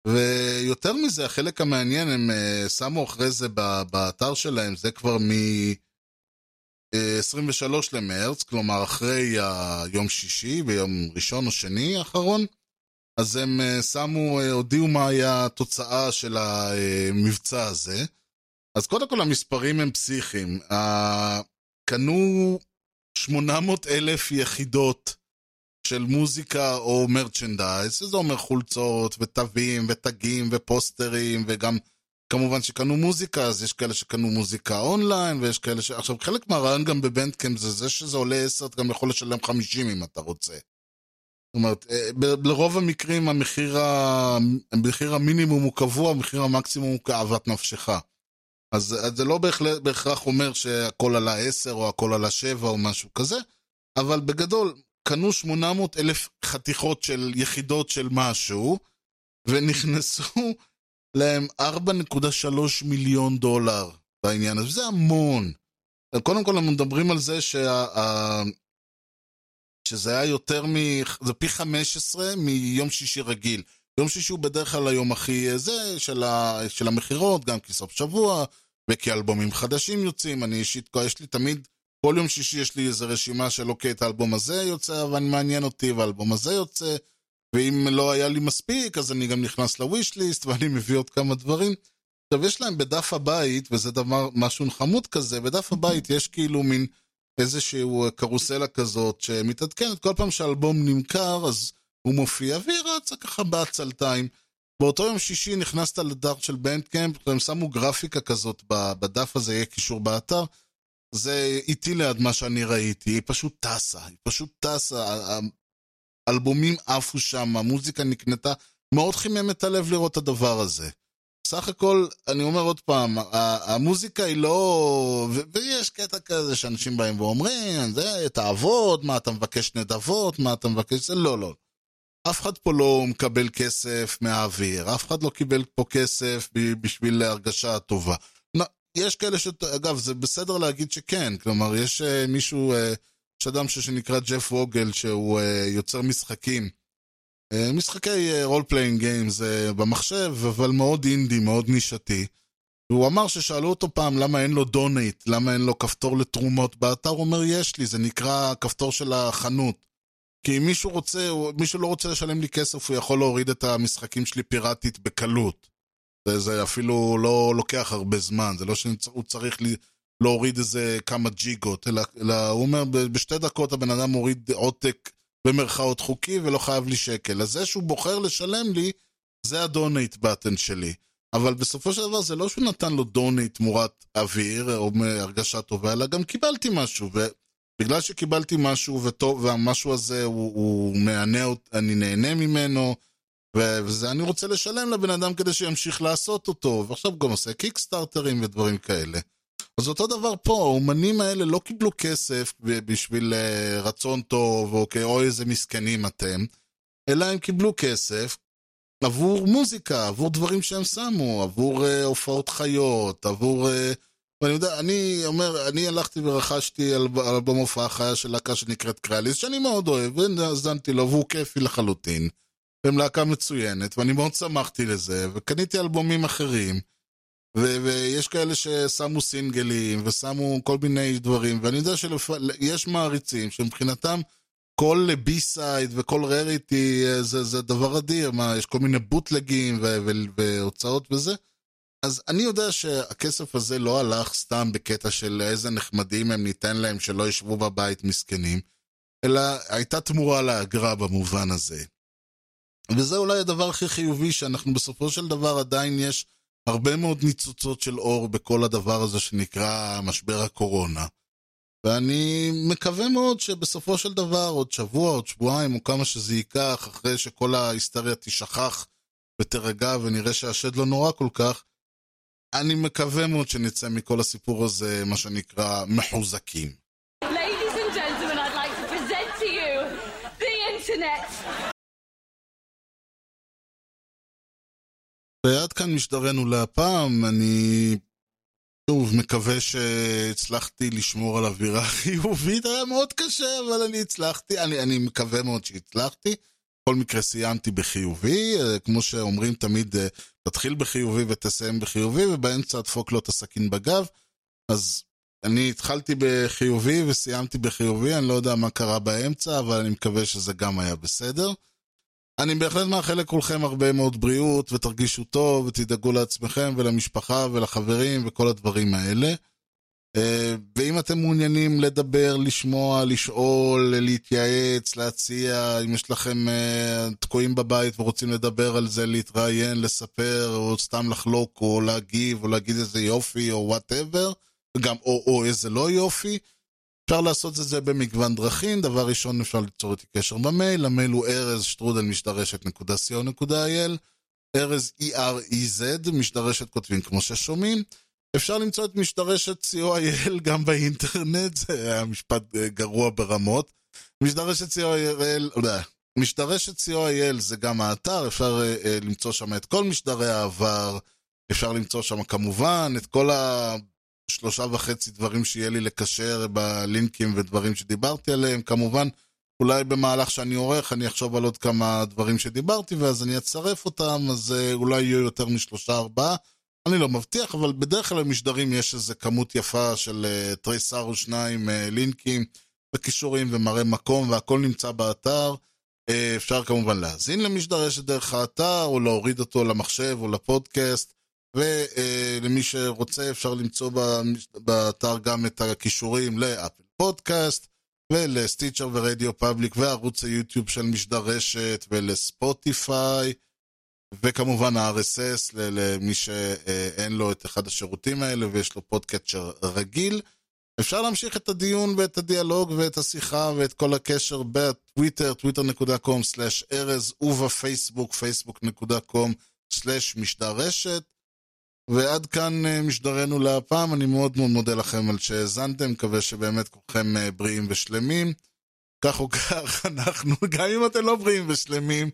F: ויותר מזה, החלק המעניין, הם uh, שמו אחרי זה באתר שלהם, זה כבר מ-23 למרץ, כלומר אחרי היום שישי, ביום ראשון או שני האחרון, אז הם uh, שמו, הודיעו מה היה התוצאה של המבצע הזה. אז קודם כל המספרים הם פסיכיים. קנו 800 אלף יחידות של מוזיקה או מרצ'נדייז, שזה אומר חולצות ותווים ותגים ופוסטרים וגם כמובן שקנו מוזיקה, אז יש כאלה שקנו מוזיקה אונליין ויש כאלה ש... עכשיו חלק מהרעיון גם בבנדקאמפ זה זה שזה עולה 10, אתה גם יכול לשלם 50 אם אתה רוצה. זאת אומרת, אה, לרוב המקרים המחיר, ה... המחיר המינימום הוא קבוע, המחיר המקסימום הוא כאוות נפשך. אז, אז זה לא בהכרח, בהכרח אומר שהכל עלה 10 או הכל עלה 7 או משהו כזה, אבל בגדול, קנו 800 אלף חתיכות של יחידות של משהו, ונכנסו להם 4.3 מיליון דולר בעניין הזה, זה המון. קודם כל, אנחנו מדברים על זה שה... שזה היה יותר מ... זה פי 15 מיום שישי רגיל. יום שישי הוא בדרך כלל היום הכי זה של, ה... של המכירות, גם כי סוף שבוע, וכי אלבומים חדשים יוצאים. אני אישית, יש לי תמיד כל יום שישי יש לי איזו רשימה של אוקיי, את האלבום הזה יוצא, אבל מעניין אותי, והאלבום הזה יוצא, ואם לא היה לי מספיק, אז אני גם נכנס לוויש ליסט, ואני מביא עוד כמה דברים. עכשיו, יש להם בדף הבית, וזה דבר, משהו חמוד כזה, בדף הבית יש כאילו מין איזשהו קרוסלה כזאת, שמתעדכנת כל פעם שהאלבום נמכר, אז הוא מופיע, והיא רצה ככה בעצלתיים. באותו יום שישי נכנסת לדף של בנדקאמפ, הם שמו גרפיקה כזאת בדף הזה, יהיה קישור באתר. זה איטי ליד מה שאני ראיתי, היא פשוט טסה, היא פשוט טסה, האלבומים עפו שם, המוזיקה נקנתה, מאוד חימם את הלב לראות את הדבר הזה. סך הכל, אני אומר עוד פעם, המוזיקה היא לא... ויש קטע כזה שאנשים באים ואומרים, זה, תעבוד, מה אתה מבקש נדבות, מה אתה מבקש... זה לא, לא. אף אחד פה לא מקבל כסף מהאוויר, אף אחד לא קיבל פה כסף בשביל הרגשה טובה. יש כאלה ש... אגב, זה בסדר להגיד שכן, כלומר, יש אה, מישהו, אה, יש אדם שנקרא ג'ף ווגל, שהוא אה, יוצר משחקים, uh, משחקי role playing games במחשב, אבל מאוד אינדי, מאוד נישתי. והוא אמר ששאלו אותו פעם למה אין לו דונייט, למה אין לו כפתור לתרומות באתר, הוא אומר, יש לי, זה נקרא כפתור של החנות. כי אם מישהו רוצה, מישהו לא רוצה לשלם לי כסף, הוא יכול להוריד את המשחקים שלי פיראטית בקלות. זה, אפילו לא לוקח הרבה זמן, זה לא שהוא צריך לי, להוריד איזה כמה ג'יגות, אלא, אלא הוא אומר, בשתי דקות הבן אדם מוריד עותק במרכאות חוקי ולא חייב לי שקל. אז זה שהוא בוחר לשלם לי, זה הדונייט בטן שלי. אבל בסופו של דבר זה לא שהוא נתן לו דונייט תמורת אוויר או הרגשה טובה, אלא גם קיבלתי משהו. ובגלל שקיבלתי משהו וטוב, והמשהו הזה הוא, הוא מהנה, אני נהנה ממנו, וזה אני רוצה לשלם לבן אדם כדי שימשיך לעשות אותו, ועכשיו גם עושה קיקסטארטרים ודברים כאלה. אז אותו דבר פה, האומנים האלה לא קיבלו כסף בשביל רצון טוב, או כאוי איזה מסכנים אתם, אלא הם קיבלו כסף עבור מוזיקה, עבור דברים שהם שמו, עבור uh, הופעות חיות, עבור uh, ואני יודע, אני אומר, אני הלכתי ורכשתי אל- אלבום הופעה חיה של להקה שנקראת קראליס, שאני מאוד אוהב, והאזנתי לו, והוא כיפי לחלוטין. והם להקה מצוינת, ואני מאוד שמחתי לזה, וקניתי אלבומים אחרים. ו- ויש כאלה ששמו סינגלים, ושמו כל מיני דברים, ואני יודע שיש מעריצים שמבחינתם כל בי-סייד וכל רריטי זה, זה דבר אדיר, מה, יש כל מיני בוטלגים ו- ו- והוצאות וזה. אז אני יודע שהכסף הזה לא הלך סתם בקטע של איזה נחמדים הם ניתן להם שלא ישבו בבית מסכנים, אלא הייתה תמורה לאגרה במובן הזה. וזה אולי הדבר הכי חיובי, שאנחנו בסופו של דבר עדיין יש הרבה מאוד ניצוצות של אור בכל הדבר הזה שנקרא משבר הקורונה. ואני מקווה מאוד שבסופו של דבר, עוד שבוע, עוד שבועיים, או כמה שזה ייקח, אחרי שכל ההיסטריה תשכח ותירגע ונראה שהשד לא נורא כל כך, אני מקווה מאוד שנצא מכל הסיפור הזה, מה שנקרא, מחוזקים.
B: Ladies and gentlemen, I'd like to present to you the internet.
F: ועד כאן משדרנו להפעם, אני שוב מקווה שהצלחתי לשמור על אווירה חיובית, היה מאוד קשה, אבל אני הצלחתי, אני, אני מקווה מאוד שהצלחתי. בכל מקרה סיימתי בחיובי, אה, כמו שאומרים תמיד, אה, תתחיל בחיובי ותסיים בחיובי, ובאמצע תדפוק לו את הסכין בגב. אז אני התחלתי בחיובי וסיימתי בחיובי, אני לא יודע מה קרה באמצע, אבל אני מקווה שזה גם היה בסדר. אני בהחלט מאחל לכולכם הרבה מאוד בריאות, ותרגישו טוב, ותדאגו לעצמכם ולמשפחה ולחברים וכל הדברים האלה. אה, ואם אתם מעוניינים לדבר, לשמוע, לשאול, להתייעץ, להציע, אם יש לכם אה, תקועים בבית ורוצים לדבר על זה, להתראיין, לספר, או סתם לחלוק, או להגיב, או להגיד איזה יופי, או whatever, וגם או, או איזה לא יופי, אפשר לעשות את זה במגוון דרכים. דבר ראשון, אפשר ליצור איתי קשר במייל, המייל הוא ארז שטרודל משדרשת נקודה co נקודה il, ארז E-R-E-Z, משדרשת כותבים כמו ששומעים. אפשר למצוא את משדרשת co.il גם באינטרנט, זה היה משפט אה, גרוע ברמות. משדרשת co.il, לא, משדרשת co.il זה גם האתר, אפשר אה, אה, למצוא שם את כל משדרי העבר, אפשר למצוא שם כמובן את כל השלושה וחצי דברים שיהיה לי לקשר בלינקים ודברים שדיברתי עליהם. כמובן, אולי במהלך שאני עורך אני אחשוב על עוד כמה דברים שדיברתי ואז אני אצרף אותם, אז אה, אולי יהיו יותר משלושה ארבעה. אני לא מבטיח, אבל בדרך כלל במשדרים יש איזו כמות יפה של uh, תריסר או שניים uh, לינקים וקישורים ומראה מקום והכל נמצא באתר. Uh, אפשר כמובן להאזין למשדרשת דרך האתר או להוריד אותו למחשב או לפודקאסט. ולמי שרוצה אפשר למצוא. באתר גם את הכישורים לאפל פודקאסט ולסטיצ'ר ורדיו פאבליק וערוץ היוטיוב של משדרשת ולספוטיפיי. וכמובן ה-RSS למי שאין לו את אחד השירותים האלה ויש לו פודקאצ'ר רגיל. אפשר להמשיך את הדיון ואת הדיאלוג ואת השיחה ואת כל הקשר בטוויטר, twitter.com/ארז ובפייסבוק, facebook.com/משדרשת. ועד כאן אה, משדרנו להפעם, אני מאוד מאוד מודה לכם על שהאזנתם, מקווה שבאמת כולכם אה, בריאים ושלמים. כך או כך, אנחנו, גם אם אתם לא בריאים ושלמים,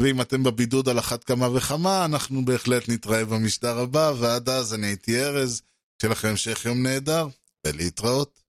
F: ואם אתם בבידוד על אחת כמה וכמה, אנחנו בהחלט נתראה במשדר הבא, ועד אז אני הייתי ארז, שיהיה לכם המשך יום נהדר, ולהתראות.